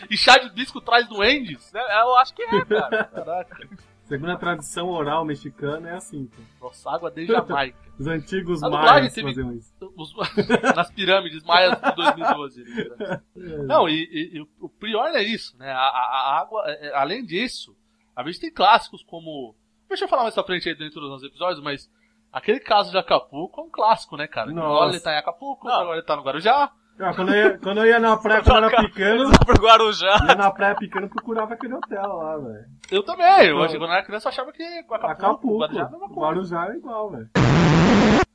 E chá de bisco traz duendes? Eu acho que é, cara. Caraca. Segundo a tradição oral mexicana, é assim. Nossa, água de Jamaica. Os antigos A dublagem maias teve- faziam isso. Os- nas pirâmides maias de 2012. né? Não, e, e- o pior é isso, né? A, a- a água, é, é, além disso, a gente tem clássicos como. Deixa eu falar mais pra frente aí dentro dos nossos episódios, mas aquele caso de Acapulco é um clássico, né, cara? Nossa. Agora ele tá em Acapulco, Não. agora ele tá no Guarujá. Ah, quando, eu ia, quando eu ia na praia, quando eu era pequeno, pro Guarujá. ia na praia pequeno procurava aquele hotel lá, velho. Eu também, eu, quando eu era criança eu achava que Acapulco, Acapulco. Guarujá era a mesma coisa. Guarujá é igual, velho.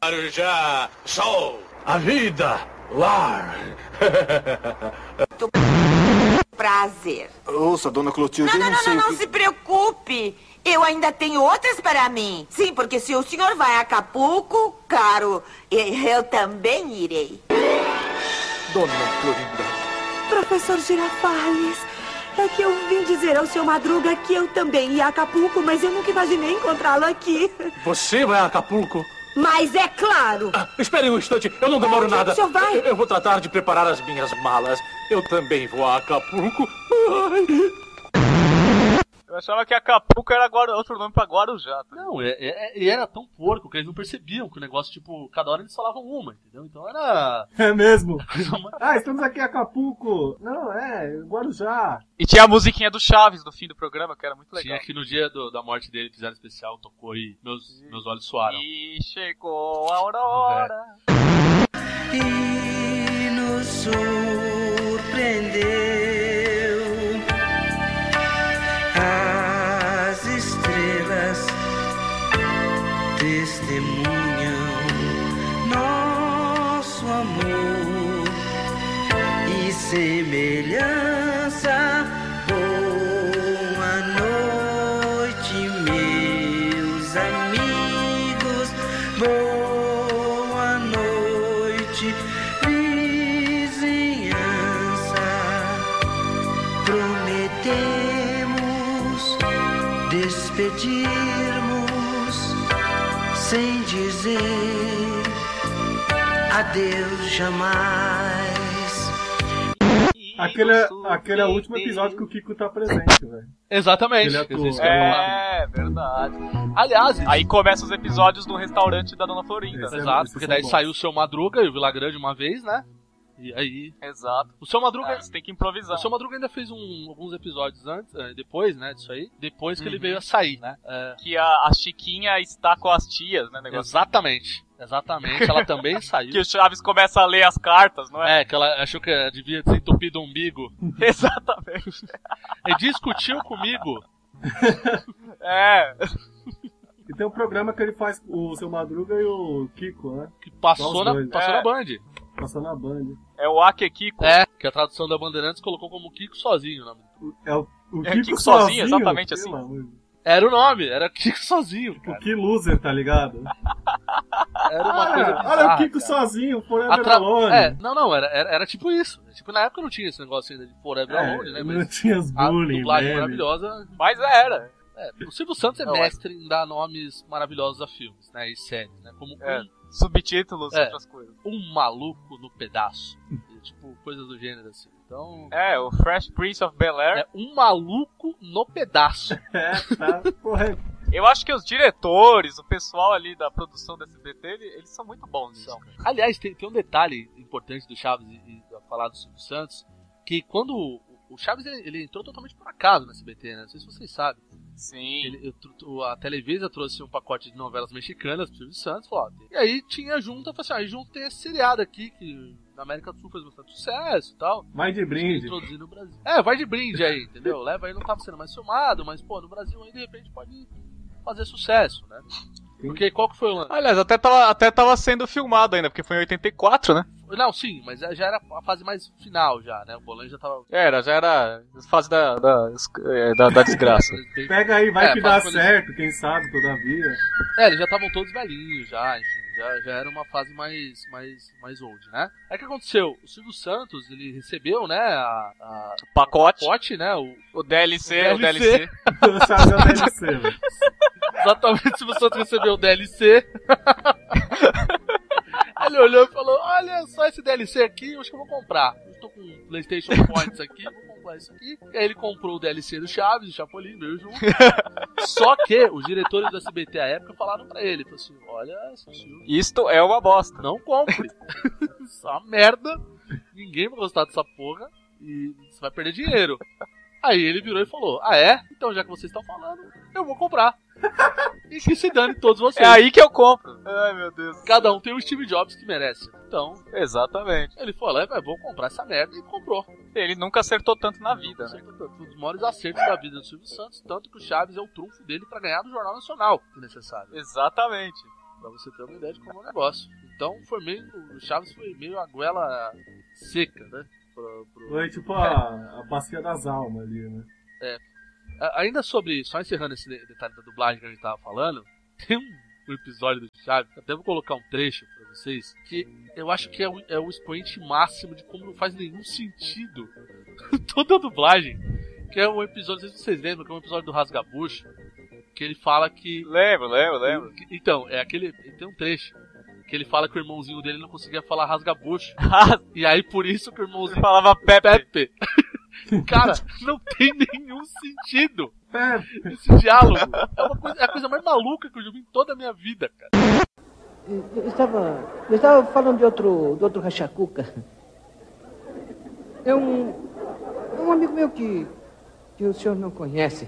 Arujá, sol. A vida, lar. Prazer. Ouça, dona Clotilde, Não, não, não, não, sei não, que... se preocupe. Eu ainda tenho outras para mim. Sim, porque se o senhor vai a Acapulco, claro, eu também irei. Dona Florinda. Professor Girafales, é que eu vim dizer ao seu Madruga que eu também ia a Acapulco, mas eu nunca imaginei encontrá-lo aqui. Você vai a Acapulco? Mas é claro. Ah, espere um instante, eu não demoro Onde nada. o senhor vai? Eu, eu vou tratar de preparar as minhas malas. Eu também vou a Acapulco. Ai. Eu achava que Acapulco era Guaru- outro nome pra Guarujá. tá? Não, é, é- e era tão porco que eles não percebiam que o negócio, tipo, cada hora eles falavam uma, entendeu? Então era. É mesmo. Ah, estamos aqui em Acapulco. Não, é, Guarujá. E tinha a musiquinha do Chaves no fim do programa, que era muito Tinha legal. que no dia do- da morte dele fizeram especial, tocou e meus, meus olhos suaram. E chegou a aurora. e nos surpreendeu. Adeus jamais. Aquele, é- aquele é o último episódio que o Kiko tá presente, velho. Exatamente. Ele falar. É, verdade. Aliás, Aí começam os episódios do restaurante da Dona Florinda. Esse né? é- exato, esses porque daí bons. saiu o seu Madruga e o Vila Grande uma vez, né? E aí. Exato. O seu Madruga. É, você tem que improvisar. O seu Madruga ainda fez um- alguns episódios antes, eh, depois, né, disso aí. Depois que ele Uhum. veio a sair, né? É, Que a, a Chiquinha está com as tias, né? Negócio. exatamente. Exatamente. Ela também saiu. Que o Chaves começa a ler as cartas, não é? É, que ela achou que devia ter entupido o umbigo. Exatamente. E discutiu comigo. É. E tem um programa que ele faz com o seu Madruga e o Kiko, né? Que passou, na, dois. passou É. na Band. Passou na Band. É o Ake Kiko. É, que a tradução da Bandeirantes colocou como Kiko sozinho. o nome. É o, o É, Kiko, Kiko sozinho, sozinho, exatamente assim. de- Era o nome, era Kiko sozinho, O cara. que loser, tá ligado? era uma coisa bizarra. Olha o Kiko cara. sozinho, Forever Atra- Alone. É, não, não, era, era, era tipo isso. Tipo, na época não tinha esse negócio ainda de Forever É, Alone, né? não Mas tinha os a bullying, dublagem meme. maravilhosa. Mas era. É, o Silvio Santos é Não, é. mestre em dar nomes maravilhosos a filmes, né? E séries, né? Como É. um, Subtítulos e É. outras coisas. um maluco no pedaço. E, tipo, coisas do gênero assim. Então. É, o Fresh Prince of Bel-Air. É um maluco no pedaço. É, tá correto. Eu acho que os diretores, o pessoal ali da produção desse BT, ele- eles são muito bons nisso. São. Aliás, tem, tem um detalhe importante do Chaves e, e falar do Silvio Santos, que quando o, Chaves ele, ele entrou totalmente por acaso no SBT, né? Não sei se vocês sabem. Sim. Ele, eu a Televisa trouxe um pacote de novelas mexicanas pro Silvio Santos, falou, ó, e aí tinha junto, eu falei assim, ah, e junto tem esse seriado aqui que na América do Sul fez bastante sucesso e tal. Vai de brinde. Introduzir no Brasil. É, vai de brinde aí, entendeu? Leva aí, não tava sendo mais filmado, mas pô, no Brasil aí de repente pode fazer sucesso, né? Porque qual que foi o lance? Aliás, até tava, até tava sendo filmado ainda, porque foi em 84, né? Não, sim, mas já era a fase mais final já, né? O Bolan já tava. Era, já era a fase da, da, é, da, da desgraça. Pega aí, vai É, que dá quando eles- certo, quem sabe, todavia. É, eles já estavam todos velhinhos já, enfim, já, já era uma fase mais, mais, mais old, né? Aí o que aconteceu? O Silvio Santos, ele recebeu, né, a, a Pacote. pacote, né, o, O DLC, O o DLC. O é o DLC, velho. exatamente o Silvio Santos recebeu o DLC. Aí ele olhou e falou, olha só esse DLC aqui, eu acho que eu vou comprar. Eu tô com Playstation Points aqui, vou comprar isso aqui. E aí ele comprou o DLC do Chaves, do Chapolin, veio junto. Só que os diretores do SBT à época falaram pra ele, falaram assim, olha, Silvio, Isto é uma bosta. não compre. Isso é uma merda. Ninguém vai gostar dessa porra. E você vai perder dinheiro. Aí ele virou e falou: Ah, é? Então já que vocês estão falando, eu vou comprar. E que se dane todos vocês. É aí que eu compro. Ai, meu Deus. Cada um tem o Steve Jobs que merece. Então, Exatamente. ele foi lá e falou: Vou comprar essa merda. E comprou. Ele nunca acertou tanto na vida, né? Acertou tanto. Um dos maiores acertos da vida do Silvio Santos. Tanto que o Chaves é o trunfo dele pra ganhar do Jornal Nacional, se necessário. Exatamente. Pra você ter uma ideia de como é o negócio. Então, foi meio. O Chaves foi meio a goela seca, né? Pro, pro- Foi tipo a, a bacia das almas ali, né? A- Ainda sobre, só encerrando esse de- detalhe da dublagem que a gente tava falando, tem um, um episódio do Chaves, até vou colocar um trecho pra vocês, que eu acho que é o, é o expoente máximo de como não faz nenhum sentido toda a dublagem. Que é um episódio, não sei se vocês lembram, que é um episódio do Rasgabucho, que ele fala que. Lembro, lembro, lembro. Então, é aquele. Tem um trecho. Que ele fala que o irmãozinho dele não conseguia falar rasgabucho. e aí por isso que o irmãozinho Falava Pepe. Pepe. Cara, não tem nenhum sentido Pepe. esse diálogo. É, uma coisa, é a coisa mais maluca que eu já vi em toda a minha vida, cara. Eu estava, eu estava falando de outro, de outro rachacuca. É um, é um amigo meu que, que o senhor não conhece.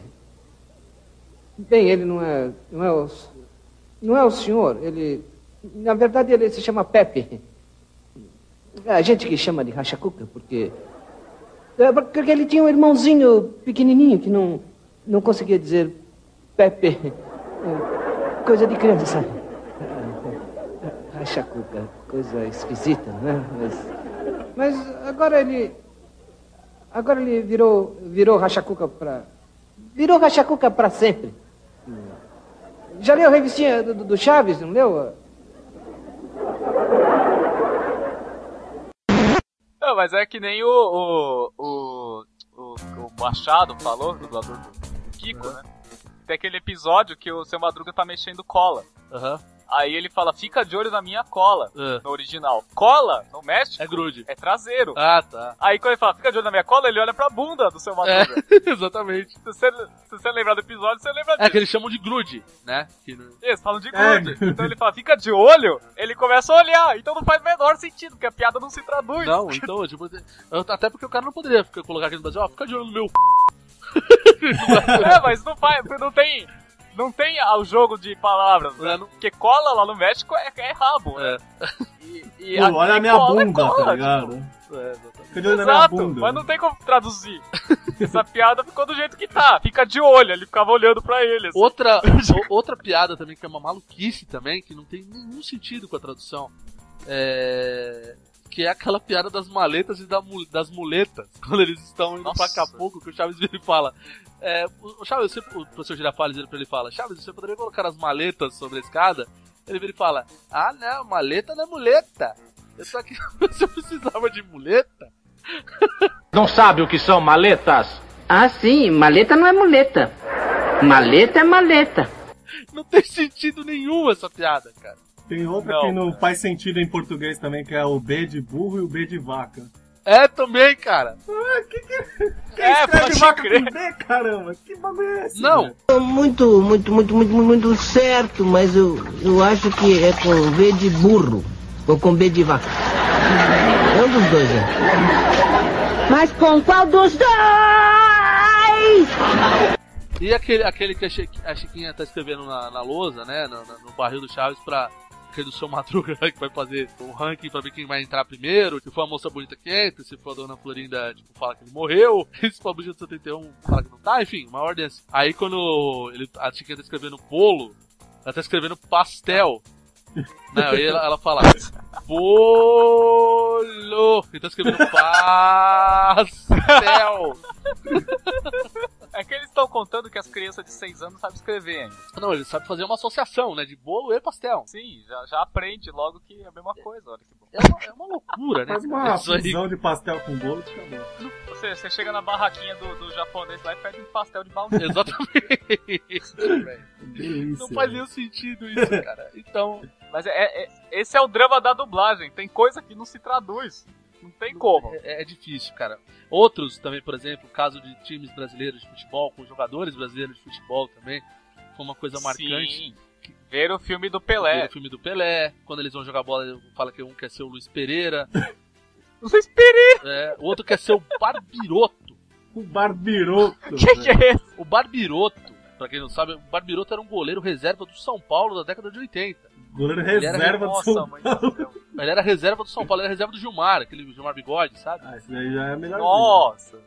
Bem, ele não é, não é o, não é o senhor. Ele, na verdade, ele se chama Pepe. A gente que chama de rachacuca porque, é porque ele tinha um irmãozinho pequenininho que não, não conseguia dizer Pepe. É, Coisa de criança, sabe? Rachacuca, coisa esquisita, né? Mas, mas agora ele. Agora ele virou, virou rachacuca pra. Virou rachacuca pra sempre. Já leu a revistinha do, do Chaves, não leu? Não, mas é que nem o, o, o, o, Machado falou, dublador do, Kiko, né? Tem aquele episódio que o seu Madruga tá mexendo cola. Aham. Aí ele fala, fica de olho na minha cola, É. no original. Cola, no México, É grude. é traseiro. Ah, tá. Aí quando ele fala, fica de olho na minha cola, ele olha pra bunda do seu Madruga. É, exatamente. Se, você, se você lembrar do episódio, você lembra É disso. que eles chamam de grude, né? Que Eles falam de É. grude. Então ele fala, fica de olho, ele começa a olhar. Então não faz o menor sentido, porque a piada não se traduz. Não, então, tipo, até porque o cara não poderia ficar- colocar aqui no Brasil, ó, fica de olho no meu c... É, mas não faz, não tem. Não tem o jogo de palavras, né? É, Porque cola lá no México é, é rabo, né? É, E, e Pô, aqui olha a minha cola é bunda, cola, tá tipo. ligado? é, exatamente. Na minha Exato, bunda. mas não tem como traduzir. Essa piada ficou do jeito que tá. Fica de olho, ele ficava olhando pra ele. assim. Outra, o- outra piada também, que é uma maluquice também, que não tem nenhum sentido com a tradução, é... Que é aquela piada das maletas e da mu- das muletas, quando eles estão indo Nossa. pra Acapulco, que o Chaves vira e fala... É, o Chaves, você, o professor Girafales vira pra ele e fala, Chaves, você poderia colocar as maletas sobre a escada? Ele vira e fala: Ah, não, maleta não é muleta. Eu tô aqui, você precisava de muleta? Não sabe o que são maletas? Ah, sim, maleta não é muleta. Maleta é maleta. Não tem sentido nenhum essa piada, cara. Tem outra Não, que não faz sentido em português também, que é o B de burro e o B de vaca. É também, cara. Ah, que que... Quem É, escreve pode vaca crer. com B, caramba? Que bagulho é esse? Não. velho? Muito, muito, muito, muito, muito certo, mas eu, eu acho que é com V de burro ou com B de vaca. É um dos dois, é. Mas com qual dos dois? E aquele, aquele que a, Chiqui- a Chiquinha tá escrevendo na, na lousa, né? No, no barril do Chaves pra. Do seu Madruga que vai fazer um ranking pra ver quem vai entrar primeiro. Se for a moça bonita que entra, se for a dona Florinda, tipo, fala que ele morreu. Se for a bruxa do 71, fala que não tá, enfim, uma ordem assim. Aí quando ele, a Chiquinha tá escrevendo bolo, ela tá escrevendo pastel. Né? Aí ela, ela fala bolo. Ele tá escrevendo pastel. É que eles estão contando que as crianças de 6 anos sabem escrever ainda. Não, ele sabe fazer uma associação, né? De bolo e pastel. Sim, já, já aprende logo que é a mesma coisa. Olha que bom. É uma, é uma loucura, né? Faz uma fusão de pastel com bolo, fica bom. Você, você chega na barraquinha do, do japonês lá e pede um pastel de baunilha. Exatamente. Delícia. Não faz nenhum sentido isso, cara. Então, Mas é, é- esse é o drama da dublagem. Tem coisa que não se traduz. Não tem como. é, é difícil, cara. Outros também, por exemplo, o caso de times brasileiros de futebol, com jogadores brasileiros de futebol também, foi uma coisa marcante. Sim. Ver o filme do Ver Pelé. O filme do Pelé, quando eles vão jogar bola, fala que um quer ser o Luiz Pereira, Luiz Pereira! é, o outro quer ser o Barbiroto. O barbiroto. Que que é esse? O Barbiroto, pra quem não sabe, o Barbiroto era um goleiro reserva do São Paulo da década de 80. Goleiro Ele era reserva do Nossa, São mãe Paulo. Ele era reserva do São Paulo, ele era reserva do Gilmar, aquele Gilmar Bigode, sabe? Ah, esse daí já é melhor. Nossa.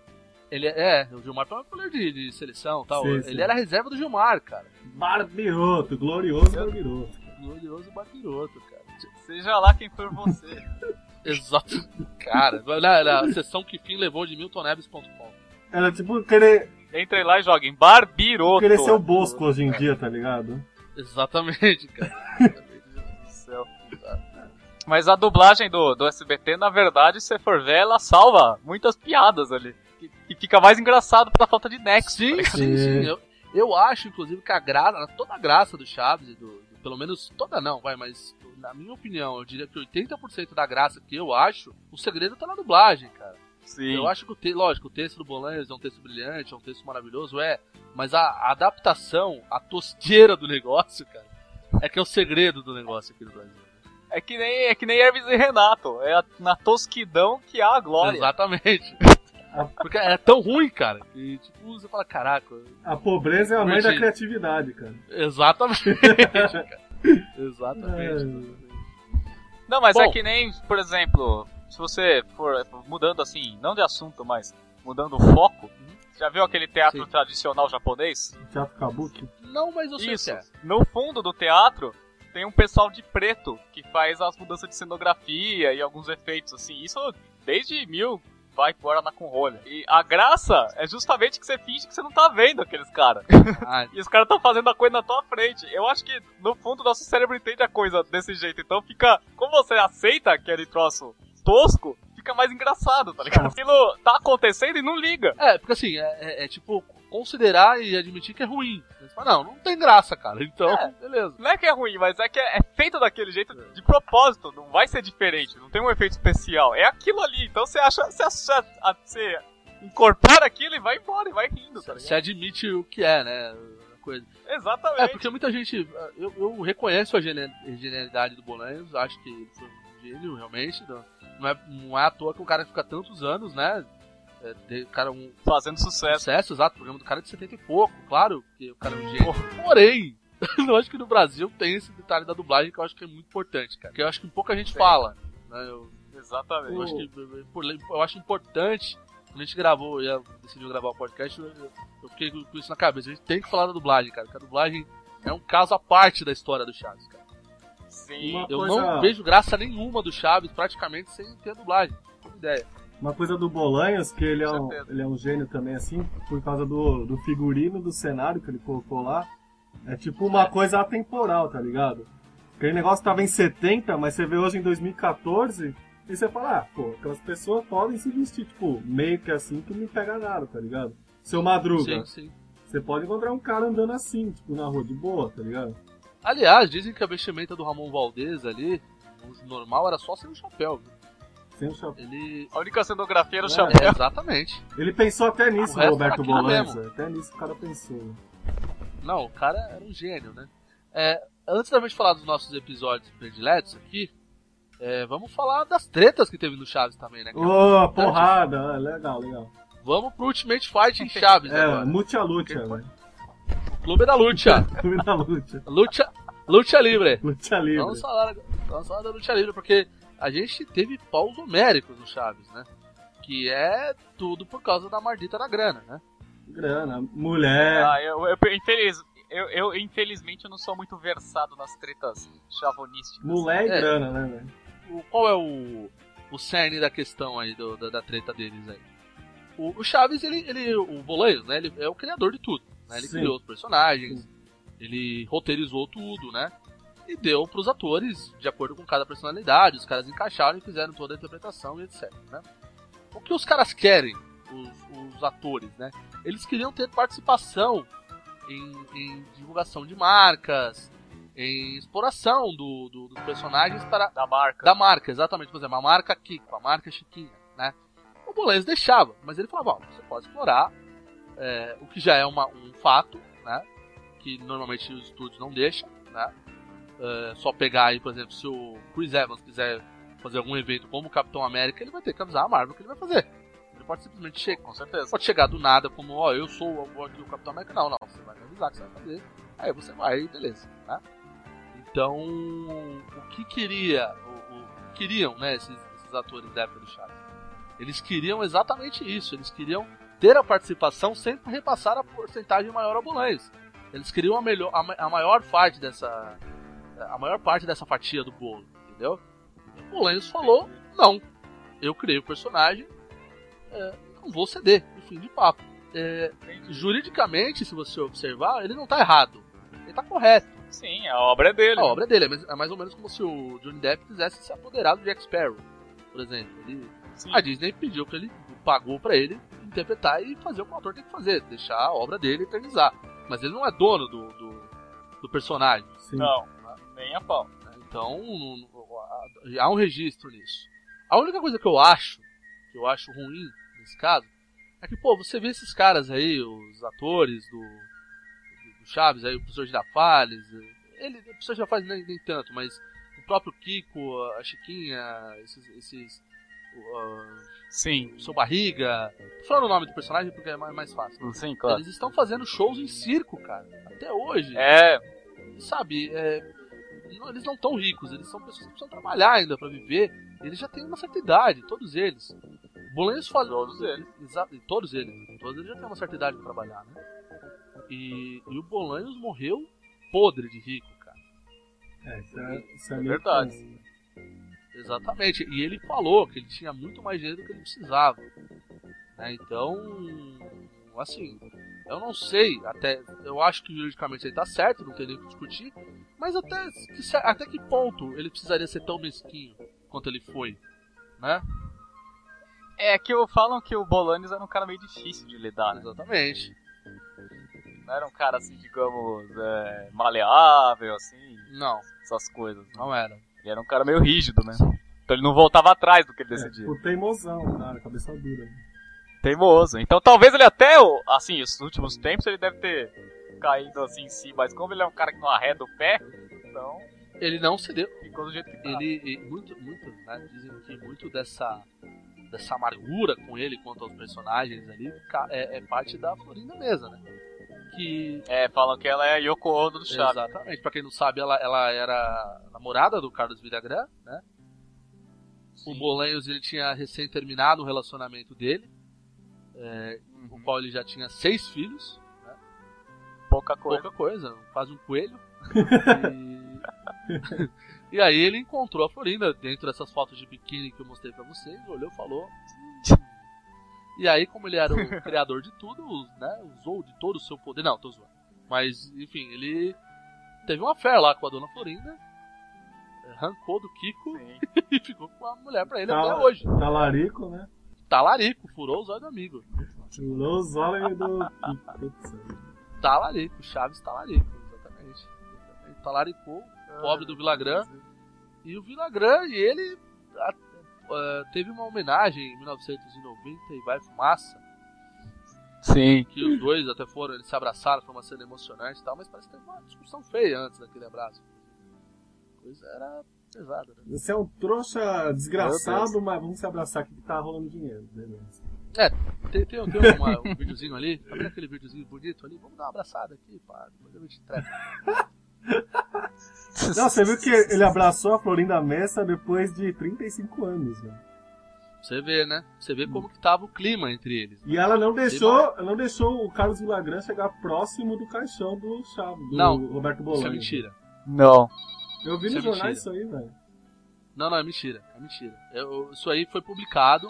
Ele é, é, o Gilmar foi um goleiro de, de seleção e tal. Sim, ele sim. era reserva do Gilmar, cara. Barbiroto, glorioso barbiroto. Glorioso Barbiroto, cara. Seja lá quem for você. Exato. Cara, na, na sessão que fim levou de miltoneves.com. Era tipo querer, Entrem lá e joguem Barbiroto. querer ser o Bosco hoje em dia, tá ligado? Exatamente, cara. Mas a dublagem do, do SBT, na verdade, se você for ver, ela salva muitas piadas ali. E, e fica mais engraçado pela falta de nexo. Sim, tá ligado? sim, sim. Eu, eu acho, inclusive, que a graça, toda a graça do Chaves, do, do- pelo menos toda não, vai, mas na minha opinião, eu diria que 80% da graça que eu acho, o segredo tá na dublagem, cara. Sim. Eu acho que o texto, lógico, o texto do Bolanhos é um texto brilhante, é um texto maravilhoso, é, mas a, a adaptação, a tosqueira do negócio, cara, é que é o segredo do negócio aqui no Brasil. É que nem, é que nem Hermes e Renato. É na tosquidão que há a glória. Exatamente. Porque é tão ruim, cara, que tipo, você fala, caraca. A pobreza é a mãe da criatividade, cara. Exatamente, cara. Exatamente. Não, mas Bom. é que nem, por exemplo, se você for mudando assim, não de assunto, mas mudando o foco. Já viu aquele teatro Sim. tradicional japonês? Teatro Kabuki. Não, mas eu sei o Isso. que é. No fundo do teatro tem um pessoal de preto que faz as mudanças de cenografia e alguns efeitos assim. Isso desde mil vai Guaraná com rolha. E a graça é justamente que você finge que você não tá vendo aqueles caras. Ah, E os caras estão fazendo a coisa na tua frente. Eu acho que, no fundo, nosso cérebro entende a coisa desse jeito. Então fica. Como você aceita aquele troço tosco, fica mais engraçado, tá ligado? Aquilo tá acontecendo e não liga. É, porque assim, é, é- é tipo considerar e admitir que é ruim. Não, não tem graça, cara. Então, É. beleza. Não é que é ruim, mas é que é, é feito daquele jeito de propósito. Não vai ser diferente. Não tem um efeito especial. É aquilo ali. Então você acha. Você, acha, você incorpora aquilo e vai embora e vai rindo, tá ligado? Você admite o que é, né? Coisa. Exatamente. É, porque muita gente. Eu, eu reconheço a genialidade do Bolanhos, acho que ele foi um gênio, realmente. Não, não, é, não é à toa que o cara fica tantos anos, né? É, de- cara um Fazendo sucesso. sucesso, exato. O programa do cara é de 70 e pouco, claro, que o cara é um gênio. Porém, eu acho que no Brasil tem esse detalhe da dublagem que eu acho que é muito importante, cara. Que eu acho que pouca gente fala. Né? Eu, Exatamente. eu acho que eu acho importante. Quando a gente gravou, ia, decidiu gravar o podcast, eu, fiquei com com isso na cabeça. A gente tem que falar da dublagem, cara. Porque a dublagem é um caso à parte da história do Chaves, cara. Sim. Uma Eu coisa- não vejo graça nenhuma do Chaves praticamente sem ter a dublagem. Não tenho ideia. Uma coisa do Bolanhos, que ele é, um, ele é um gênio também, assim, por causa do, do figurino do cenário que ele colocou lá. É tipo uma coisa atemporal, tá ligado? Aquele negócio tava em 70, mas você vê hoje em 2014, e você fala, ah, pô, aquelas pessoas podem se vestir, tipo, meio que assim que não me pega nada, tá ligado? Seu Madruga, Sim, sim. você pode encontrar um cara andando assim, tipo, na rua de boa, tá ligado? Aliás, dizem que a vestimenta do Ramon Valdez ali, o normal era só sem o chapéu. viu? Sem o chapéu. Ele. A única cenografia era o É, chapéu. É, exatamente. Ele pensou até nisso, O Roberto Bolanza. mesmo. Até nisso o cara pensou. Não, o cara era um gênio, né? É, antes da gente falar dos nossos episódios prediletos aqui, é, vamos falar das tretas que teve no Chaves também, né? é Ô, importante. porrada, ah, legal, legal. Vamos pro Ultimate Fight em Chaves É, agora. Mucha Lucha, velho. Clube da Lucha. Clube da Lucha. Lucha, Lucha Livre. Lucha Livre. Vamos falar, vamos falar da Lucha Livre, porque a gente teve paus homéricos no Chaves, né? Que é tudo por causa da maldita da grana, né? Grana, mulher. Ah, eu, eu, infeliz, eu, eu, infelizmente, eu não sou muito versado nas tretas chavonísticas. Mulher e É. grana, né, velho? O- qual é o, o cerne da questão aí, do- da, da treta deles aí? O, o Chaves, ele, ele, o Bolanhos, né? Ele é o criador de tudo. Né? Ele Sim. criou os personagens, ele roteirizou tudo, né? E deu pros atores de acordo com cada personalidade. Os caras encaixaram e fizeram toda a interpretação e etc. Né? O que os caras querem, os, os atores, né? Eles queriam ter participação em, em divulgação de marcas, em exploração do, do- dos personagens para Da marca. da marca, exatamente. Por exemplo, a marca Kiko, a marca Chiquinha, né? O Bolanhos deixava, mas ele falava, ó, você pode explorar, é, o que já é uma- um fato, né? Que normalmente os estúdios não deixam, né? É, só pegar aí, por exemplo, se o Chris Evans quiser fazer algum evento como o Capitão América, ele vai ter que avisar a Marvel que ele vai fazer. Ele pode simplesmente chegar, Com certeza. pode chegar do nada como, ó, eu sou aqui o Capitão América. Não, não, você vai me avisar que você vai fazer. Aí você vai, beleza, né? Então, o que queria, o, o- queriam, né, esses, esses atores da época do Chaves? Eles queriam exatamente isso, eles queriam ter a participação sem repassar a porcentagem maior ao Bolanhos. Eles queriam a, melhor, a, a maior parte dessa a maior parte dessa fatia do bolo, entendeu? O Bolanhos falou, não, eu criei o personagem, é, não vou ceder, no fim de papo. É, juridicamente, se você observar, ele não tá errado, ele tá correto. Sim, a obra é dele. A obra é dele, é mais, é mais ou menos como se o Johnny Depp quisesse se apoderar do Jack Sparrow, por exemplo. Ele- a Disney pediu que ele pagou pra ele interpretar e fazer o que o ator tem que fazer, deixar a obra dele eternizar. Mas ele não é dono do, do, do personagem. Sim. Não, nem a pau. né? Então não- não- há um registro nisso. A única coisa que eu acho, que eu acho ruim nesse caso, é que, pô, você vê esses caras aí, os atores do, do Chaves, aí, o professor Girafales, ele, o professor Girafales nem, nem tanto, mas o próprio Kiko, a Chiquinha, esses, esses ah, Sim. o seu Barriga, tô falando o nome do personagem porque é mais, mais fácil. Sim, claro. Eles estão fazendo shows em circo, cara, até hoje É, sabe, é, não- eles não estão ricos, eles são pessoas que precisam trabalhar ainda pra viver. Eles já têm uma certa idade, todos eles. Bolanhos falou. Todos eles. Exato, todos eles. Todos eles já têm uma certa idade pra trabalhar, né? E, e o Bolanhos morreu podre de rico, cara. É, isso é, isso é, É verdade. tenso. Exatamente. E ele falou que ele tinha muito mais dinheiro do que ele precisava. né? Então, assim, eu não sei, até eu acho que juridicamente ele tá certo, não tem nem o que discutir, mas até que, até que ponto ele precisaria ser tão mesquinho quanto ele foi, né? é que eu- falam que o Bolanes era um cara meio difícil de lidar, né? Exatamente. Não era um cara assim, digamos, é, maleável, assim, Não, essas coisas. né? não era. Ele era um cara meio rígido, né? Então ele não voltava atrás do que ele É, decidia. o teimosão, cara, cabeça dura. Teimoso. Então talvez ele até, assim, os últimos tempos ele deve ter caído assim em si, mas como ele é um cara que não arreda o pé, então Ele não cedeu. ficou do jeito que tá. Ele, muito, muito, né, dizem que muito dessa dessa amargura com ele quanto aos personagens ali é, é parte da Florinda Mesa, né? Que É, falam que ela é a Yoko Ono do Chaves. Exatamente. Pra quem não sabe, ela, ela era namorada do Carlos Villagrán, né? O Bolanhos ele tinha recém terminado o relacionamento dele, é, Uhum. o qual ele já tinha seis filhos, Pouca coisa. pouca coisa, quase um coelho. E... e aí ele encontrou a Florinda dentro dessas fotos de biquíni que eu mostrei pra vocês, olhou e falou. "Hum." E aí, como ele era o criador de tudo, né, usou de todo o seu poder. Não, tô zoando. Mas, enfim, ele teve uma fé lá com a dona Florinda arrancou do Kiko e ficou com a mulher pra ele Tá- até hoje. Talarico, né? Talarico, furou os olhos do amigo. Tirou os olhos do. Talarico, Chaves Talarico, exatamente. exatamente. Talaricou, pobre do Villagrán. E o Villagrán, e ele a- a- teve uma homenagem em 1990 e vai fumaça. Sim. Que os dois até foram, eles se abraçaram, foi uma cena emocionante e tal, mas parece que teve uma discussão feia antes daquele abraço. A coisa era pesada, né? Você é um trouxa desgraçado, mas vamos se abraçar aqui que tá rolando dinheiro, beleza. É, tem, tem, tem uma- um videozinho ali, tá vendo aquele videozinho bonito ali? Vamos dar uma abraçada aqui, pá, depois a gente trepa. Não, você viu que ele abraçou a Florinda Messa depois de 35 anos, né? Você vê, né? Você vê como que tava o clima entre eles. E ela não deixou, não deixou o Carlos Villagrán chegar próximo do caixão do Chaves, do Não, Roberto Bolanho. Isso é mentira. Não. Eu vi Isso no é jornal mentira. isso aí, velho. Não, não, é mentira. É mentira. Eu- isso aí foi publicado,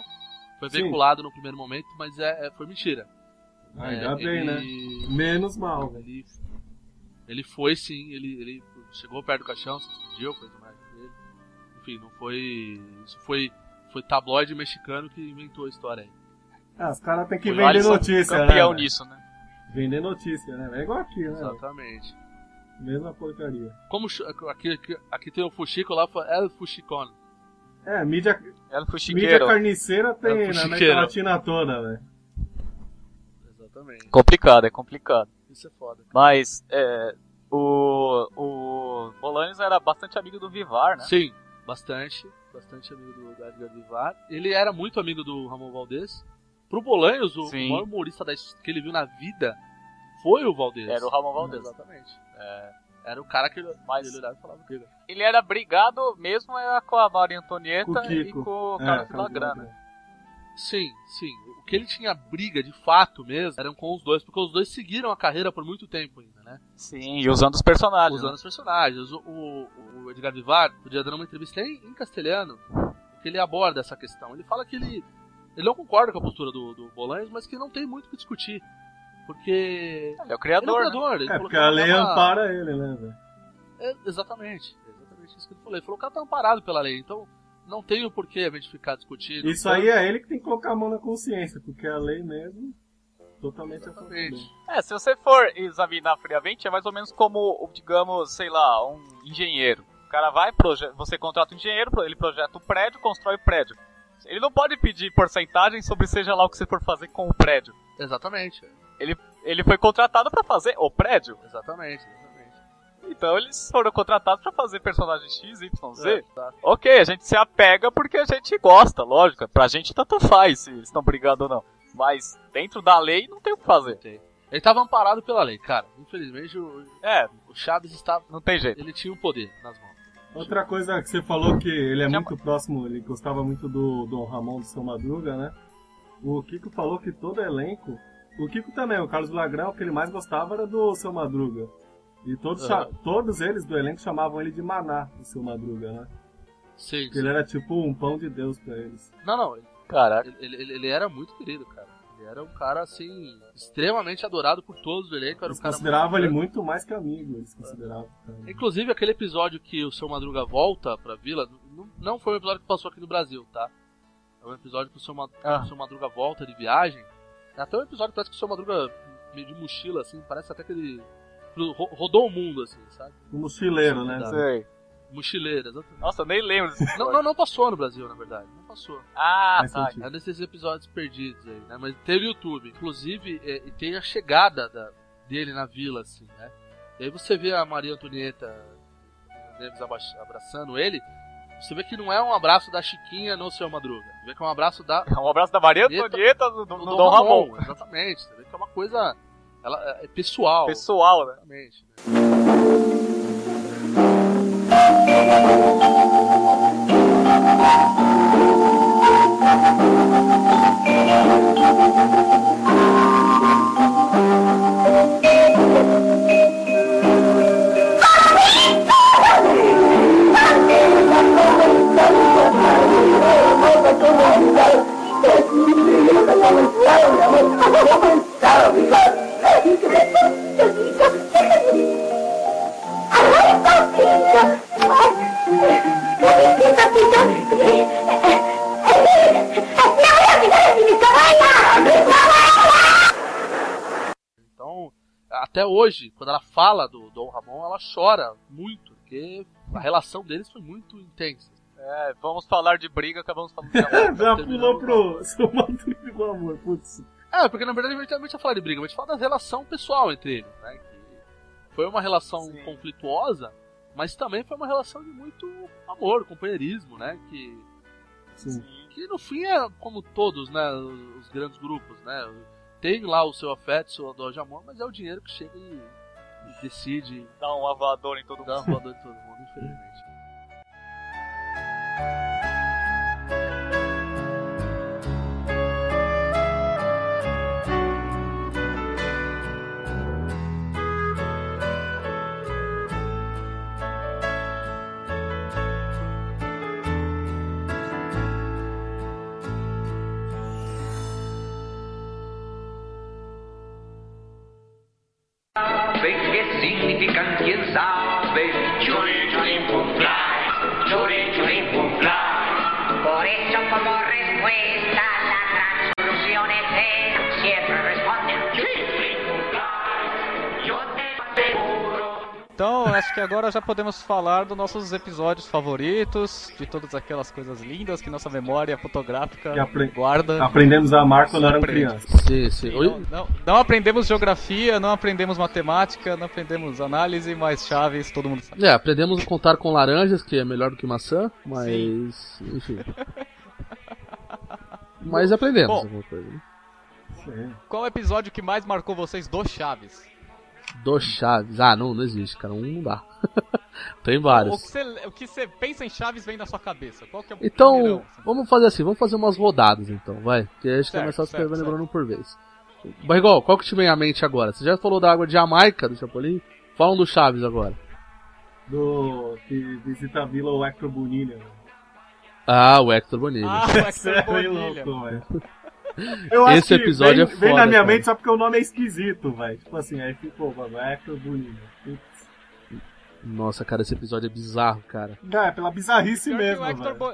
foi Sim. veiculado no primeiro momento, mas é, é- foi mentira. Ah, É, ainda bem, né? ele- Menos mal, velho. Ele, ele foi sim, ele, ele chegou perto do caixão, se despediu, fez homenagem pra ele. Enfim, não foi. Isso foi, foi tabloide mexicano que inventou a história aí. Ah, os caras têm que O vender notícia, campeão né? nisso, né? Vender notícia, né? É igual aqui, né? Exatamente. Mesma porcaria. Como aqui, aqui, aqui tem o Fuxico lá, foi El Fuxicon. É, mídia, foi mídia carniceira tem na América fuxiqueiro. Latina toda, velho. Exatamente. Complicado, é complicado. Isso é foda. Mas, é, o, o Bolanes era bastante amigo do Vivar, né? Sim, bastante. Bastante amigo do do Edgar Vivar. Ele era muito amigo do Ramon Valdez. Pro Bolanhos, o Sim. maior humorista da que ele viu na vida foi o Valdez. Era o Ramon Valdez. Exatamente. É, era o cara que ele, Mas- ele olhava e falava comigo. Ele era brigado mesmo era com a Maria Antonieta Com e com o É, Carlos. Villagrán. Sim, sim. O que ele tinha briga de fato mesmo eram com os dois, porque os dois seguiram a carreira por muito tempo ainda, né? Sim, e usando os personagens. usando né? os personagens. O, o, o Edgar Vivar podia dar uma entrevista em, em castelhano que ele aborda essa questão. Ele fala que ele, ele não concorda com a postura do, do Bolanhos, mas que não tem muito o que discutir. Porque. Ele é o Ele é o criador, né? criador. Ele É, porque que a lei tava- ampara ele, né, velho? É, exatamente. Exatamente isso que ele falou. Ele falou que o cara tá amparado pela lei, então não tem o porquê a gente ficar discutindo. Isso Então, aí é ele que tem que colocar a mão na consciência, porque a lei mesmo, totalmente. Exatamente. É, se você for examinar friamente, é mais ou menos como, digamos, sei lá, um engenheiro. O cara vai, proje- você contrata um engenheiro, ele projeta o prédio, constrói o prédio. Ele não pode pedir porcentagem sobre seja lá o que você for fazer com o prédio. Exatamente. Ele, ele foi contratado pra fazer o prédio. Exatamente. exatamente. Então eles foram contratados pra fazer personagem X, Y, Z. É, tá. Ok, a gente se apega porque a gente gosta, lógico. Pra gente tanto faz se eles estão brigando ou não. Mas dentro da lei não tem o que fazer. Ele estava amparado pela lei, cara. Infelizmente o, É, o Chaves estava. não tem jeito. Ele tinha o poder nas mãos. Outra coisa que você falou que ele é Já- muito próximo, ele gostava muito do Dom Ramon do Seu Madruga, né? O Kiko falou que todo elenco. O Kiko também, o Carlos Villagrán, o que ele mais gostava era do Seu Madruga. E todos, Aham. todos eles do elenco chamavam ele de Maná, o Seu Madruga, né? Sim, Porque ele era tipo um pão de Deus pra eles. Não, não. Caraca. ele, ele- ele era muito querido, cara. Ele era um cara, assim, extremamente adorado por todos do elenco. Era Eles um cara consideravam ele muito... mais que amigo, eles consideravam. Inclusive, aquele episódio que o Seu Madruga volta pra vila, não, não foi um episódio que passou aqui no Brasil, tá? É um episódio que o Seu, Ma- Ah. o Seu Madruga volta de viagem. Até um episódio que parece que o Seu Madruga, meio de mochila, assim, parece até que ele ro- rodou o mundo, assim, sabe? Um mochileiro, né? Sei. Mochileira, exatamente. Nossa, eu nem lembro desse Não, não, não passou no Brasil, na verdade. Não passou. Ah, tá. É desses episódios perdidos aí, né? Mas tem no YouTube. Inclusive, é, e tem a chegada da- dele na vila, assim, né? E aí você vê a Maria Antonieta Neves aba- abraçando ele. Você vê que não é um abraço da Chiquinha no seu Madruga. Você vê que é um abraço da. Um abraço da Maria. Antonieta do, do, do do Dom Ramon. Exatamente. Você vê que é uma coisa. Ela é pessoal. Pessoal, né? Exatamente. né? Então, até hoje, quando ela fala do Dom Ramon, ela chora muito, porque a relação deles foi muito intensa. É, vamos falar de briga, acabamos falando de amor. Já pulou pro seu madrinho do amor, putz. É, porque na verdade a gente não vai falar de briga, a gente fala da relação pessoal entre eles, né? Que foi uma relação Sim. conflituosa, mas também foi uma relação de muito amor, companheirismo, né? Que, Sim. que no fim é como todos, né? Os grandes grupos, né? Tem lá o seu afeto, seu dor de amor, mas é o dinheiro que chega e, e decide Dá um avador em todo mundo. uma voadora em todo mundo, infelizmente. thank you Então, acho que agora já podemos falar dos nossos episódios favoritos, de todas aquelas coisas lindas que nossa memória fotográfica apre- guarda. Aprendemos a amar quando éramos Aprende. crianças. Sim, sim. Oi? Não, não, não aprendemos geografia, não aprendemos matemática, não aprendemos análise, mas chaves todo mundo sabe. É, aprendemos a contar com laranjas, que é melhor do que maçã, mas. Enfim. Mas aprendemos Bom. alguma coisa. né? Sim. Qual o episódio que mais marcou vocês do Chaves? Do Chaves. Ah, não, não existe, cara. Um não dá. Tem vários. o que você pensa em Chaves vem na sua cabeça? Qual que é o Então, primeirão, assim? vamos fazer assim, vamos fazer umas rodadas então, vai. Que acho que é Certo, mais fácil certo, escrever lembrando um por vez. Barrigol, qual que te vem à mente agora? Você já falou da água de Jamaica do Chapolin? Falam do Chaves agora. Do que visita a vila o Hector Bonilha. Ah, o Hector Bonilha. Ah, o é Hector Bonilha. louco, velho. Eu acho Esse que episódio vem, é Vem foda, na minha cara. mente só porque o nome é esquisito, velho. Tipo assim, aí ficou, mano, Hector Bonilha. Putz. Nossa, cara, esse episódio é bizarro, cara. É, pela bizarrice Pior mesmo, o Hector. Bo...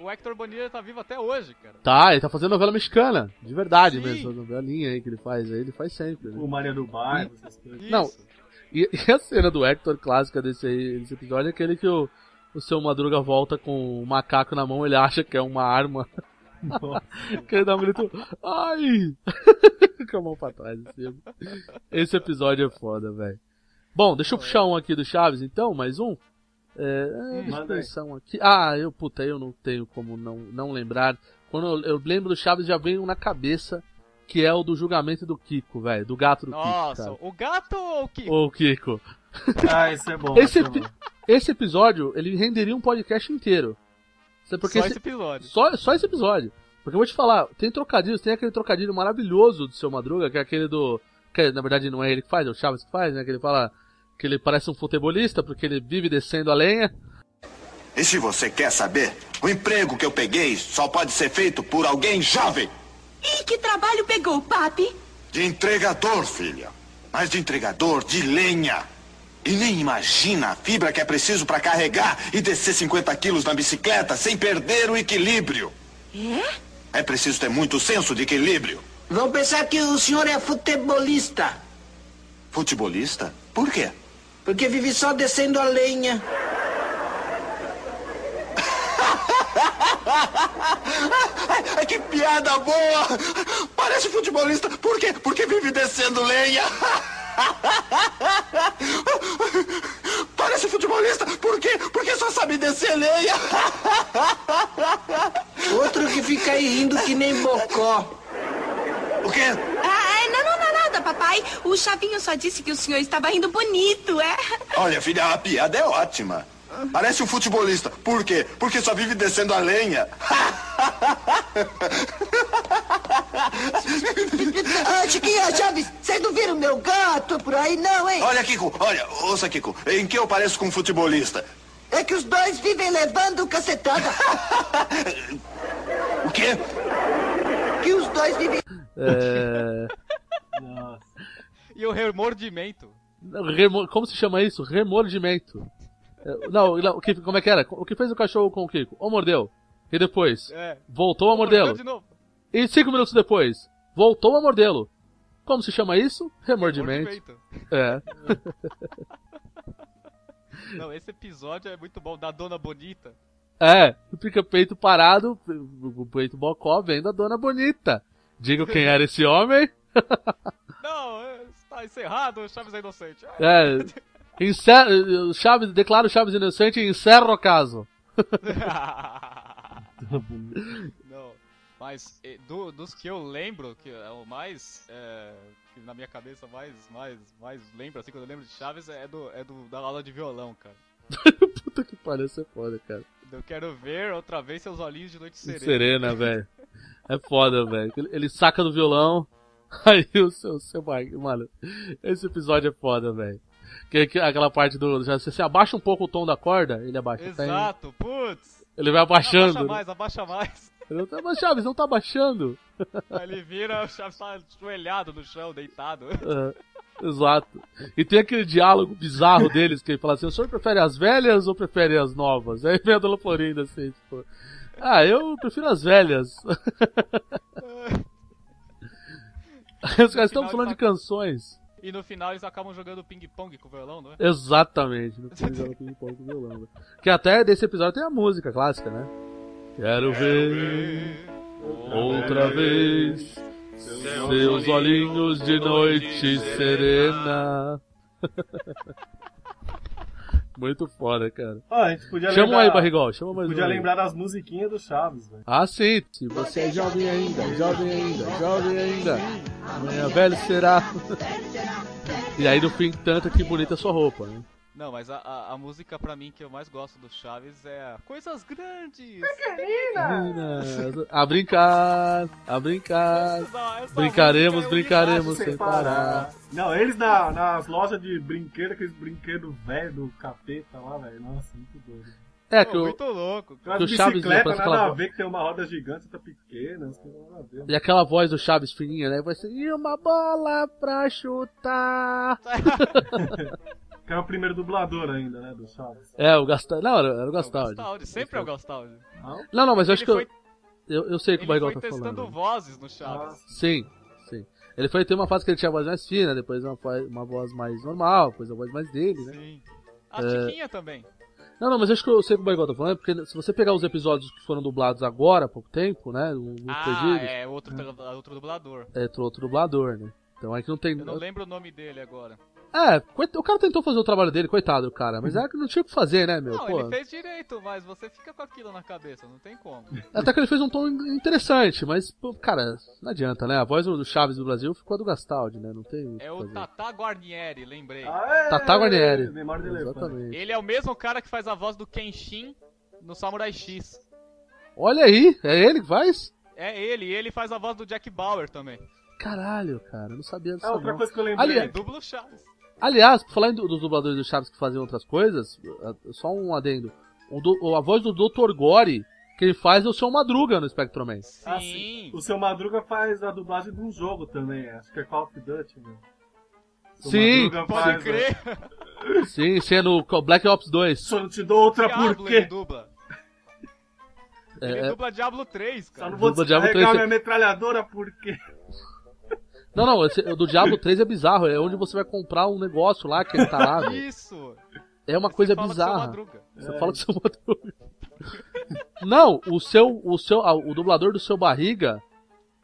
o Hector Bonilha tá vivo até hoje, cara. Tá, ele tá fazendo novela mexicana. De verdade Sim. mesmo. Essa novelinha aí que ele faz aí, ele faz sempre. né? O Maria do Bairro, essas coisas. Não. E, e a cena do Hector clássica desse, aí, desse episódio é aquele que o, o seu Madruga volta com um macaco na mão, ele acha que é uma arma. que ele dá um grito, ai! com a mão pra trás, assim. Esse episódio é foda, velho. Bom, deixa eu puxar um aqui do Chaves, então, mais um. É, é, deixa eu Manda aí. pensar um aqui. Ah, eu, puta, eu não tenho como não, não lembrar. Quando eu, eu lembro do Chaves, já vem um na cabeça, que é o do julgamento do Kiko, velho. Do gato do Nossa, Kiko, o gato ou o Kiko? Ô, Kiko. Ah, esse é bom. Esse, esse é bom. esse episódio, ele renderia um podcast inteiro. Sabe por quê? Só esse- esse episódio. só, só esse episódio. Porque eu vou te falar, tem trocadilhos, tem aquele trocadilho maravilhoso do seu Madruga, que é aquele do. Que na verdade não é ele que faz, é o Chaves que faz, né? Que ele fala que ele parece um futebolista porque ele vive descendo a lenha. E se você quer saber, o emprego que eu peguei só pode ser feito por alguém jovem. E que trabalho pegou, papi? De entregador, filha. Mas de entregador de lenha. E nem imagina a fibra que é preciso para carregar e descer 50 quilos na bicicleta sem perder o equilíbrio. É? É preciso ter muito senso de equilíbrio. Vão pensar que o senhor é futebolista, Futebolista? Por quê? porque vive só descendo a lenha. Que piada boa! Parece futebolista. Por quê? Porque vive descendo lenha. Parece futebolista. Por quê? Porque só sabe descer lenha. Outro que fica aí rindo que nem bocó. O quê? Ah, é, não, não, não, nada, papai. O Chavinho só disse que o senhor estava rindo bonito, é? Olha, filha, a piada é ótima. Parece um futebolista. Por quê? Porque só vive descendo a lenha. Ah, Chiquinha, Chaves, vocês não viram meu gato por aí, não, hein? Olha, Kiko, olha, ouça, Kiko. Em que eu pareço com um futebolista? É que os dois vivem levando cacetada. O quê? Que os dois vivem. É... Nossa. E o remordimento. remo- Como se chama isso? Remordimento. É, Não, não, o que, como é que era? O que fez o cachorro com o Kiko? Ou mordeu. E depois? É. Voltou a mordê-lo. E cinco minutos depois? Voltou a mordê-lo. Como se chama isso? Remordimento. Remordimento. É. Não, esse episódio é muito bom, da Dona Bonita. É, fica peito parado, o peito bocó vem da dona bonita. Diga quem era esse homem. Não, é, está encerrado, Chaves é inocente. É, encerra, Chaves, declara o Chaves inocente e encerra o caso. Não, mas eh, do- dos que eu lembro, que é o mais. é, que na minha cabeça mais, mais, mais lembro, assim, quando eu lembro de Chaves, é do, é do da aula de violão, cara. Puta que pariu, isso é foda, cara. Eu quero ver outra vez seus olhinhos de noite serena. Serena, velho. É foda, velho. Ele, ele saca do violão, aí o seu, seu Mike, mano. Esse episódio é foda, velho. Que, que aquela parte do. Já, você abaixa um pouco o tom da corda, ele abaixa. Exato, putz! Ele vai abaixando. Abaixa né? mais, abaixa mais. Ele não tá, mas Chaves, não tá abaixando. Aí ele vira, o Chaves tá ajoelhado no chão, deitado. É, exato. E tem aquele diálogo bizarro deles que ele fala assim: o senhor prefere as velhas ou prefere as novas? Aí vem a Dona Florinda assim, tipo. Ah, eu prefiro as velhas. Os caras estão falando de canções. E no final eles acabam jogando ping-pong com o violão, não é? Exatamente, no final ping-pong com violão. velho. Que até desse episódio tem a música clássica, né? Quero ver outra vez seus olhinhos de noite serena. Muito foda, cara. Ó, a gente podia Chama lembrar- aí, Barrigol, chama mais Podia lembrar das musiquinhas do Chaves, velho. Ah, sim. Se você é jovem ainda, jovem ainda, jovem ainda, amanhã velho será. E aí no fim, tanto que bonita a sua roupa, né? Não, mas a, a, a música pra mim que eu mais gosto do Chaves é Coisas Grandes! Meninas, A brincar, a brincar. Brincaremos, brincaremos sem parar. Não, eles na, nas lojas de brinquedo, aqueles brinquedos velhos do capeta lá, velho. Nossa, muito doido. É, que o, Muito louco. Que o Chaves bicicleta, parece nada aquela a ver que tem uma roda gigante, outra pequena, ver. E aquela voz do Chaves fininha, né? Vai ser, e uma bola pra chutar. Que é o primeiro dublador ainda, né, do Chaves. É, o Gastaldi. Não, era, era o Gastaldi. Gastaldi, sempre é o Gastaldi. Não, não, mas eu acho Ele que eu, foi- eu, eu sei o que o Ele Barrigol foi tá testando falando. vozes no Chaves. Sim, sim. Ele foi ter uma fase que ele tinha a voz mais fina, depois uma, voz- uma voz mais normal, depois a voz mais dele, né? Sim. A É. Tiquinha também. Não, não, mas acho que eu sei o que o Barrigol tá falando, porque se você pegar os episódios que foram dublados agora, há pouco tempo, né? Ah, perdidos, é outro, outro dublador. é outro outro dublador, né? Então é que não tem. Eu não lembro o nome dele agora. É, coit- o cara tentou fazer o trabalho dele, coitado, cara, mas é que não tinha o que fazer, né, meu? Não, Pô. ele fez direito, mas você fica com aquilo na cabeça, não tem como. Até que ele fez um tom interessante, mas, pô, cara, não adianta, né? A voz do Chaves do Brasil ficou a do Gastaldi, né? Não tem. É o que o fazer. Tata Guarnieri, lembrei. Tata Guarnieri. Memória de elefante. Exatamente. Ele é o mesmo cara que faz a voz do Kenshin no Samurai X. Olha aí, é ele que faz? É ele, e ele faz a voz do Jack Bauer também. Caralho, cara, eu não sabia disso. É outra não. coisa que eu lembrei. Aliás, Ele dubla o Chaves. Aliás, por falar em do- dos dubladores do Chaves que faziam outras coisas, uh, só um adendo. O do- a voz do Dr. Gore, que ele faz é o seu Madruga no Spectrum Man. Ah, sim. O seu Madruga faz a dublagem de um jogo também, acho que é Call of Duty, né? Sim, Madruga Pode faz, crer. né? Sim, sendo Black Ops 2. Só não te dou outra Diablo por ele dubla. É, Ele é- dubla Diablo 3, Só cara. não vou Dubla descarregar 3, minha metralhadora por quê? Não, não, esse- o do Diablo 3 é bizarro, é onde você vai comprar um negócio lá que ele tá lá. Isso. É uma coisa fala do seu bizarra. Madruga. Você É. fala do seu Madruga. não, o seu, o seu, ah, o dublador do seu Barriga,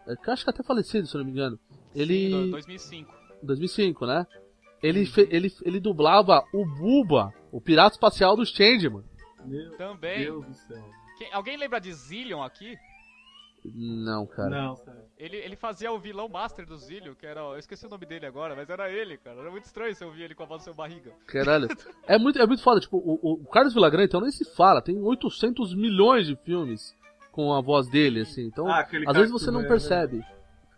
é, que eu acho que até falecido, se eu não me engano. Ele, Sim, do- 2005. 2005, né? Ele, fe- ele, ele dublava o Buba, o pirata espacial dos Changeman. Meu Também. Deus do céu. Quem- alguém lembra de Zillion aqui? Não, cara. Não, sério. Ele, ele fazia o vilão master do Zillion, que era. Eu esqueci o nome dele agora, mas era ele, cara. Era muito estranho você ouvir ele com a voz do seu barriga. Caralho. É muito, é muito foda. Tipo, o, o- o Carlos Villagrán, então, nem se fala. Tem 800 milhões de filmes com a voz dele, assim. Então, Ah, às cara vezes você não vê, percebe.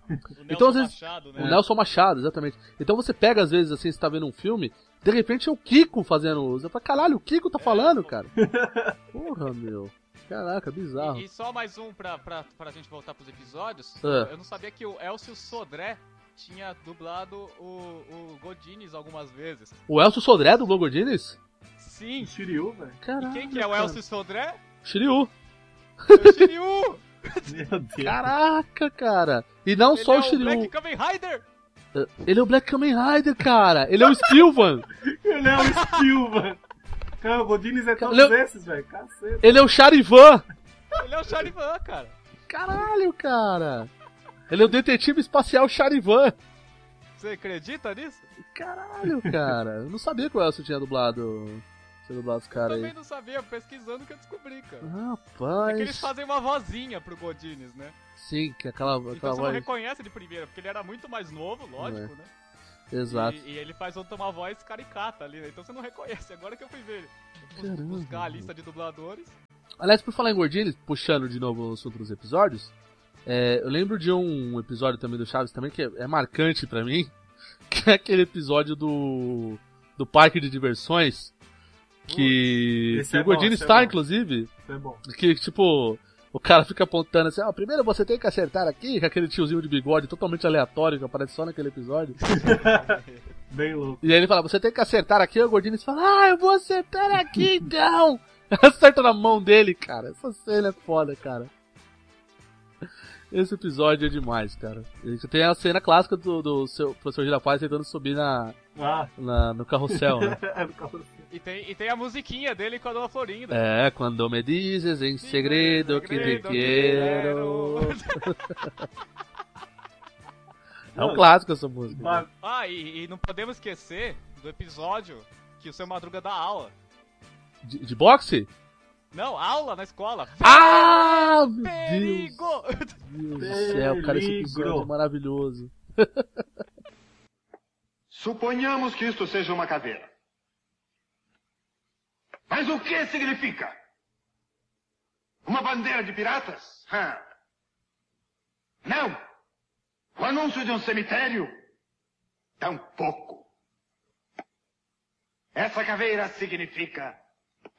O Nelson Então, às vezes- Machado, O né? Nelson Machado, exatamente. Então você pega, às vezes, assim, você tá vendo um filme, de repente é o Kiko fazendo. Você fala, caralho, o Kiko tá falando, cara. Porra, meu. Caraca, bizarro. E, e só mais um pra, pra, pra gente voltar pros episódios. É. Eu não sabia que o Elcio Sodré tinha dublado o, o Godines algumas vezes. O Elcio Sodré do Blogodines? Sim. Shiryu, velho. Caraca. E quem que é o cara. Elcio Sodré? Shiryu. É o Shiryu! Meu Deus. Caraca, cara. E não Ele só é o Shiryu. Black Kamen Rider! Ele é o Black Kamen Rider, cara. Ele é o Spilvan. Ele é o Spielman. Cara, o Godines é todos Ele esses, velho. Caceta. Ele é o Charivan. Ele é o Charivan, cara. Caralho, cara. Ele é o detetive espacial Charivan. Você acredita nisso? Caralho, cara. Eu não sabia que o Elcio tinha dublado. Tinha dublado os caras Também aí. não sabia, pesquisando que eu descobri, cara. Rapaz. É que eles fazem uma vozinha pro Godines, né? Sim, que é aquela, Então aquela você não voz. reconhece de primeira, porque ele era muito mais novo, lógico, É. né? Exato. E, e ele faz uma voz caricata ali, né? Então você não reconhece. Agora que eu fui ver, bus- Caramba. buscar a lista de dubladores. Aliás, por falar em Gordines, puxando de novo os outros episódios, é, eu lembro de um episódio também do Chaves também que é, é marcante pra mim, que é aquele episódio do do parque de diversões que, que é o bom, Gordini esse é está bom. inclusive, é bom. que tipo o cara fica apontando assim, ó, primeiro você tem que acertar aqui, com aquele tiozinho de bigode totalmente aleatório que aparece só naquele episódio. Bem louco. E aí ele fala, você tem que acertar aqui, o Gordini fala, ah, eu vou acertar aqui então. Acerta na mão dele, cara. Essa cena é foda, cara. Esse episódio é demais, cara. Tem a cena clássica do, do seu professor Girafales tentando subir na, Ah. na, no carrossel, né? É no carro- E tem, e tem a musiquinha dele com a Dona Florinda. É, quando me dizes em segredo que te segredo quero. É um clássico essa música. ba- Ah, e, e não podemos esquecer do episódio que o seu Madruga dá aula. De, de boxe? Não, aula na escola. Ah, meu Deus! Perigo! Meu Deus do céu, cara, esse episódio é maravilhoso. Suponhamos que isto seja uma caveira. Mas o que significa? Uma bandeira de piratas? Não! O anúncio de um cemitério? Tampouco. Essa caveira significa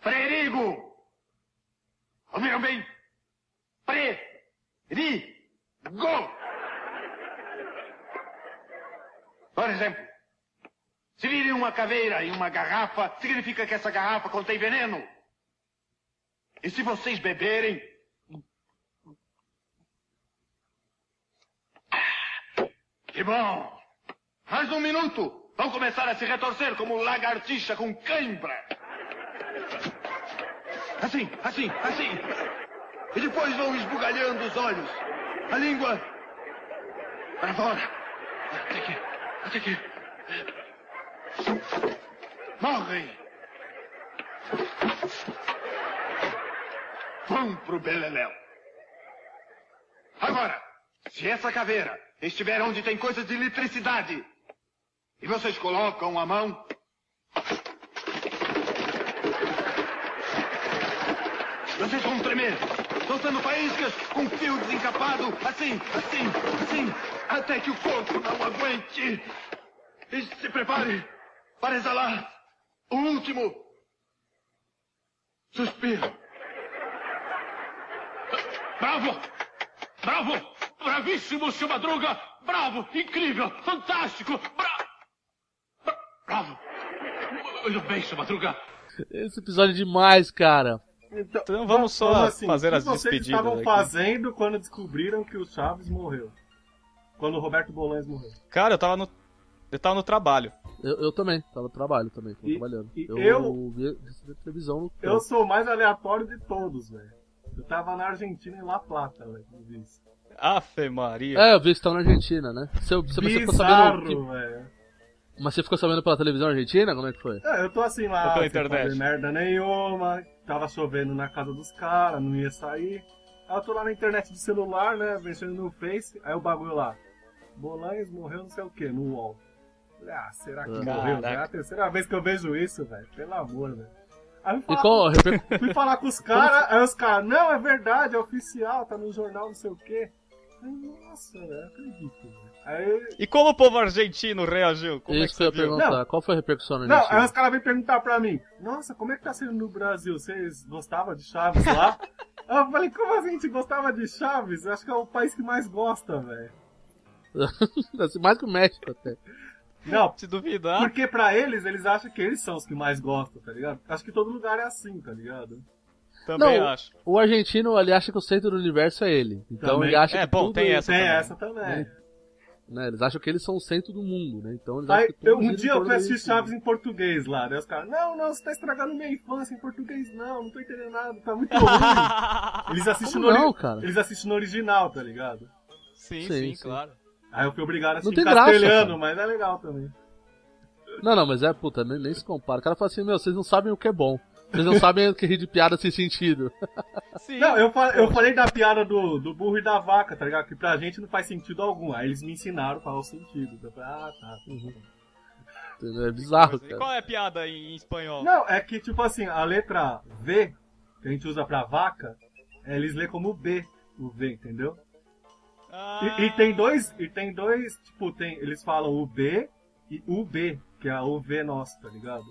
perigo. Ouviram bem? Perigo. Por exemplo, se virem uma caveira em uma garrafa, significa que essa garrafa contém veneno. E se vocês beberem. Que bom! Mais um minuto! Vão começar a se retorcer como lagartixa com cãibra. Assim, assim, assim. E depois vão esbugalhando os olhos. A língua. Para fora. Até aqui. Até aqui. Morrem. Vão pro Beleléu. Agora, se essa caveira estiver onde tem coisas de eletricidade e vocês colocam a mão. Vocês vão tremer, soltando faíscas com fio desencapado, assim, assim, assim, até que o corpo não aguente. E se prepare para exalar o último suspiro. Bravo! Bravo! Bravíssimo, seu Madruga! Bravo! Incrível! Fantástico! Bra... Bra- Bravo! Muito bem, seu Madruga! Esse episódio é demais, cara. Então vamos só assim? fazer o que as vocês despedidas. estavam aqui. fazendo quando descobriram que o Chaves morreu? Quando o Roberto Bolanes morreu? Cara, eu tava no. Eu tava no trabalho. Eu, eu também, tava no trabalho também, tava E- trabalhando. e eu eu- vi vi televisão no Eu sou o mais aleatório de todos, velho. Eu tava na Argentina, em La Plata, velho, quando vi isso. Afe Maria. É, eu vi que você tava na Argentina, né? Você, você, você ficou sabendo. Bizarro, que- velho. Mas você ficou sabendo pela televisão argentina? Como é que foi? É, eu tô assim lá, sem internet? fazer merda nenhuma, tava chovendo na casa dos caras, não ia sair. Aí eu tô lá na internet do celular, né, mexendo no Face, aí o bagulho lá. Bolanes morreu não sei o que, no UOL. Falei, ah, será que Caraca. morreu? É a terceira vez que eu vejo isso, velho. Pelo amor, velho. Aí eu fui falar, reper... fui falar com os caras, aí os caras, não, é verdade, é oficial, tá no jornal, não sei o quê. Ai, Nossa, velho, eu acredito, velho. Aí E como o povo argentino reagiu? Como é que Isso que eu ia perguntar. Não. Qual foi a repercussão na Não, aí os caras vêm perguntar pra mim, nossa, como é que tá sendo no Brasil? Vocês gostavam de Chaves lá? Aí eu falei, como assim a gente gostava de Chaves? Eu acho que é o país que mais gosta, velho. Assim, Mais que o México até. Não, Se duvidar. porque pra eles, eles acham que eles são os que mais gostam, tá ligado? Acho que todo lugar é assim, tá ligado? Também Não, acho. O argentino, ele acha que o centro do universo é ele. Então Também. ele acha É, que bom, tudo... tem essa Tem também. essa também. Né? Eles acham que eles são o centro do mundo, né? Então eles Aí, acham que eu- um dia eu fui assistir deles. Chaves em português lá, né? Os caras, não, não, você tá estragando minha infância em português, não, não tô entendendo nada, tá muito ruim. Eles assistem Como no, ori- não, cara? Eles assistem no original, tá ligado? Sim, Sim, sim, sim. claro. Aí eu fui obrigado a Não assistir tem em graça, castelhano, cara. mas é legal também. Não, não, mas é, puta, nem, nem se compara. O cara fala assim, meu, vocês não sabem o que é bom. Vocês não sabem o que rir de piada sem sentido. Sim. Não, eu, fa- eu falei da piada do, do burro e da vaca, tá ligado? Que pra gente não faz sentido algum. Aí eles me ensinaram qual é o sentido. Eu falei, ah, tá. Entendeu? É bizarro, E cara. qual é a piada em, em espanhol? Não, é que, tipo assim, a letra V, que a gente usa pra vaca, é, eles lê como B, o V, entendeu? Ah, E, e tem dois, e tem dois, tipo, tem, eles falam o B e o B, que é o V nosso, tá ligado?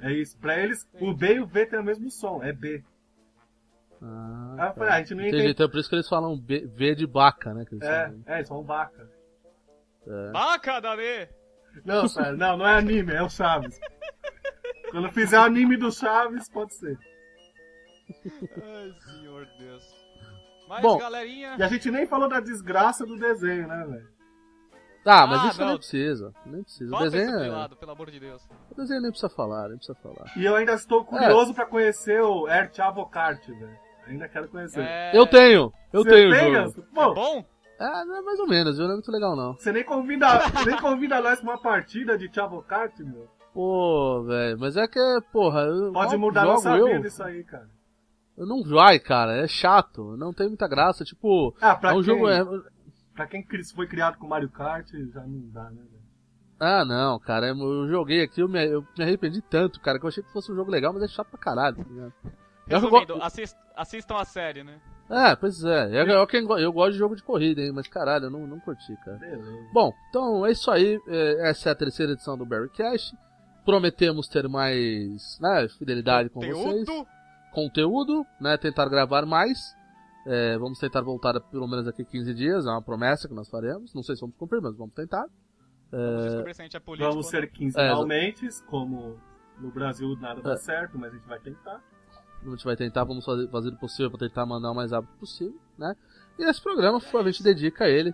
É isso. Pra eles, o B e o V tem o mesmo som, é B. Ah, Aí eu falei, ah, a gente não Entendi, entende. então é por isso que eles falam B, V de vaca, né? Que eles É, falam. é, eles são vaca. É. Vaca, Dane! Não, sério, não, não é anime, é o Chaves. Quando fizer o anime do Chaves, pode ser. Ai, senhor Deus. Mas, Bom, galerinha... E a gente nem falou da desgraça do desenho, né, velho? Tá, mas Ah, isso não. nem precisa. Nem precisa. O Bota desenho, isso de é... lado, pelo amor de Deus. o desenho nem precisa falar, nem precisa falar. E eu ainda estou curioso pra conhecer o Air Chavocart, velho. Ainda quero conhecer. É... Eu tenho! Eu Você tenho o tem, jogo. Ganso? Pô, Bom? É, não é mais ou menos, viu? Não é muito legal, não. você nem convida, nem convida nós pra uma partida de Chavocart, meu. Pô, velho, mas é que, porra... Eu, Pode mudar nossa eu, vida isso aí, cara. Eu não vai, cara, é chato, não tem muita graça, tipo... Ah, pra é um quem, jogo... É... pra quem foi criado com Mario Kart, já não dá, né, velho? Ah, não, cara, eu joguei aqui, eu me, eu me arrependi tanto, cara, que eu achei que fosse um jogo legal, mas é chato pra caralho, tá ligado? Eu Resumindo, go- assist- assistam a série, né? É, pois é. Eu, eu, quem go- eu gosto de jogo de corrida, hein? Mas caralho, eu não, não curti, cara. Beleza. Bom, então é isso aí. é, Essa é a terceira edição do Barry Cash. Prometemos ter mais né, fidelidade com vocês. Conteúdo. Né? Tentar gravar mais. É, vamos tentar voltar pelo menos aqui 15 dias. É uma promessa que nós faremos. Não sei se vamos cumprir, mas vamos tentar. Vamos descobrir se a gente é político. Vamos ser não. quinzenalmente, como no Brasil nada dá É. certo, mas a gente vai tentar. A gente vai tentar, vamos fazer, fazer o possível para tentar mandar o mais rápido possível, né? E esse programa a gente dedica a ele,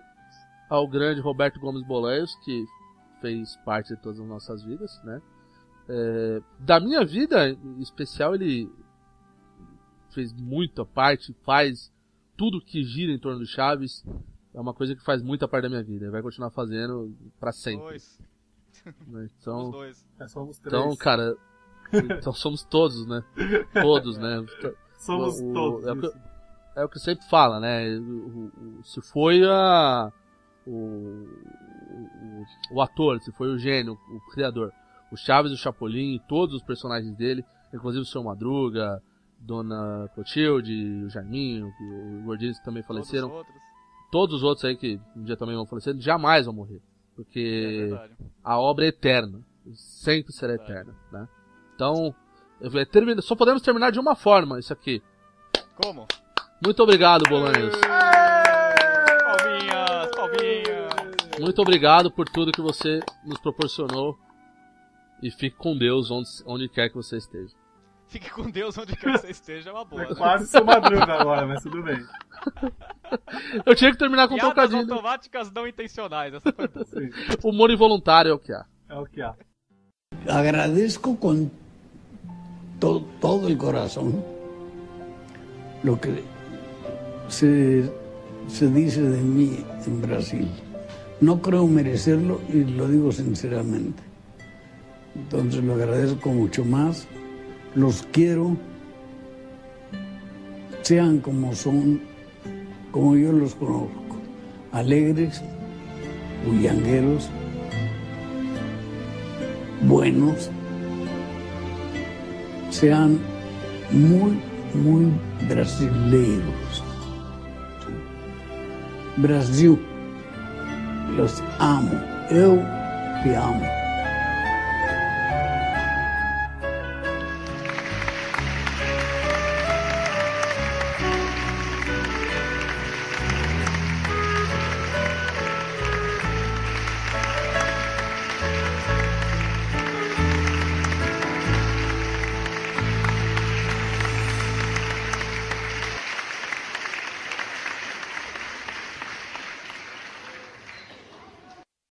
ao grande Roberto Gomes Boleiros, que fez parte de todas as nossas vidas, né? É, da minha vida em especial, ele fez muita parte, faz tudo que gira em torno do Chaves. É uma coisa que faz muita parte da minha vida. Ele vai continuar fazendo para sempre. Dois. né? Então, dois. É, somos três. então, cara, então somos todos, né? Todos, né? somos o- todos. é o que-. É o que sempre fala, né? O- o- o- se foi a. O, o, o ator, se foi o gênio, o criador. O Chaves, o Chapolin e todos os personagens dele, inclusive o Seu Madruga, Dona Clotilde, o Jaiminho, que o Gordinho também faleceram. Todos os outros. Todos os outros aí que um dia também vão falecer, jamais vão morrer. É Porque verdade. a obra é eterna. Sempre será Verdade. eterna, né? Então, eu vou terminar- só podemos terminar de uma forma isso aqui. Como? Muito obrigado, Bolanhos. Palminhas, palminhas. Muito obrigado por tudo que você nos proporcionou. E fique com Deus onde, onde quer que você esteja. Fique com Deus onde quer que você esteja, é uma boa. É quase seu madruga agora, mas tudo bem. Eu tinha que terminar com um Piadas trocadilho. automáticas não intencionais, essa foi boa. Sim, Humor involuntário é o que há. é o que há. Agradezco con to- todo el corazón lo que se, se dice de mí en Brasil. No creo merecerlo y lo digo sinceramente. Entonces lo agradezco mucho más. Los quiero. Sean como son, como yo los conozco. Alegres, bullangueros, buenos, sean muy, muy brasileiros. Brasil, los amo, eu te amo.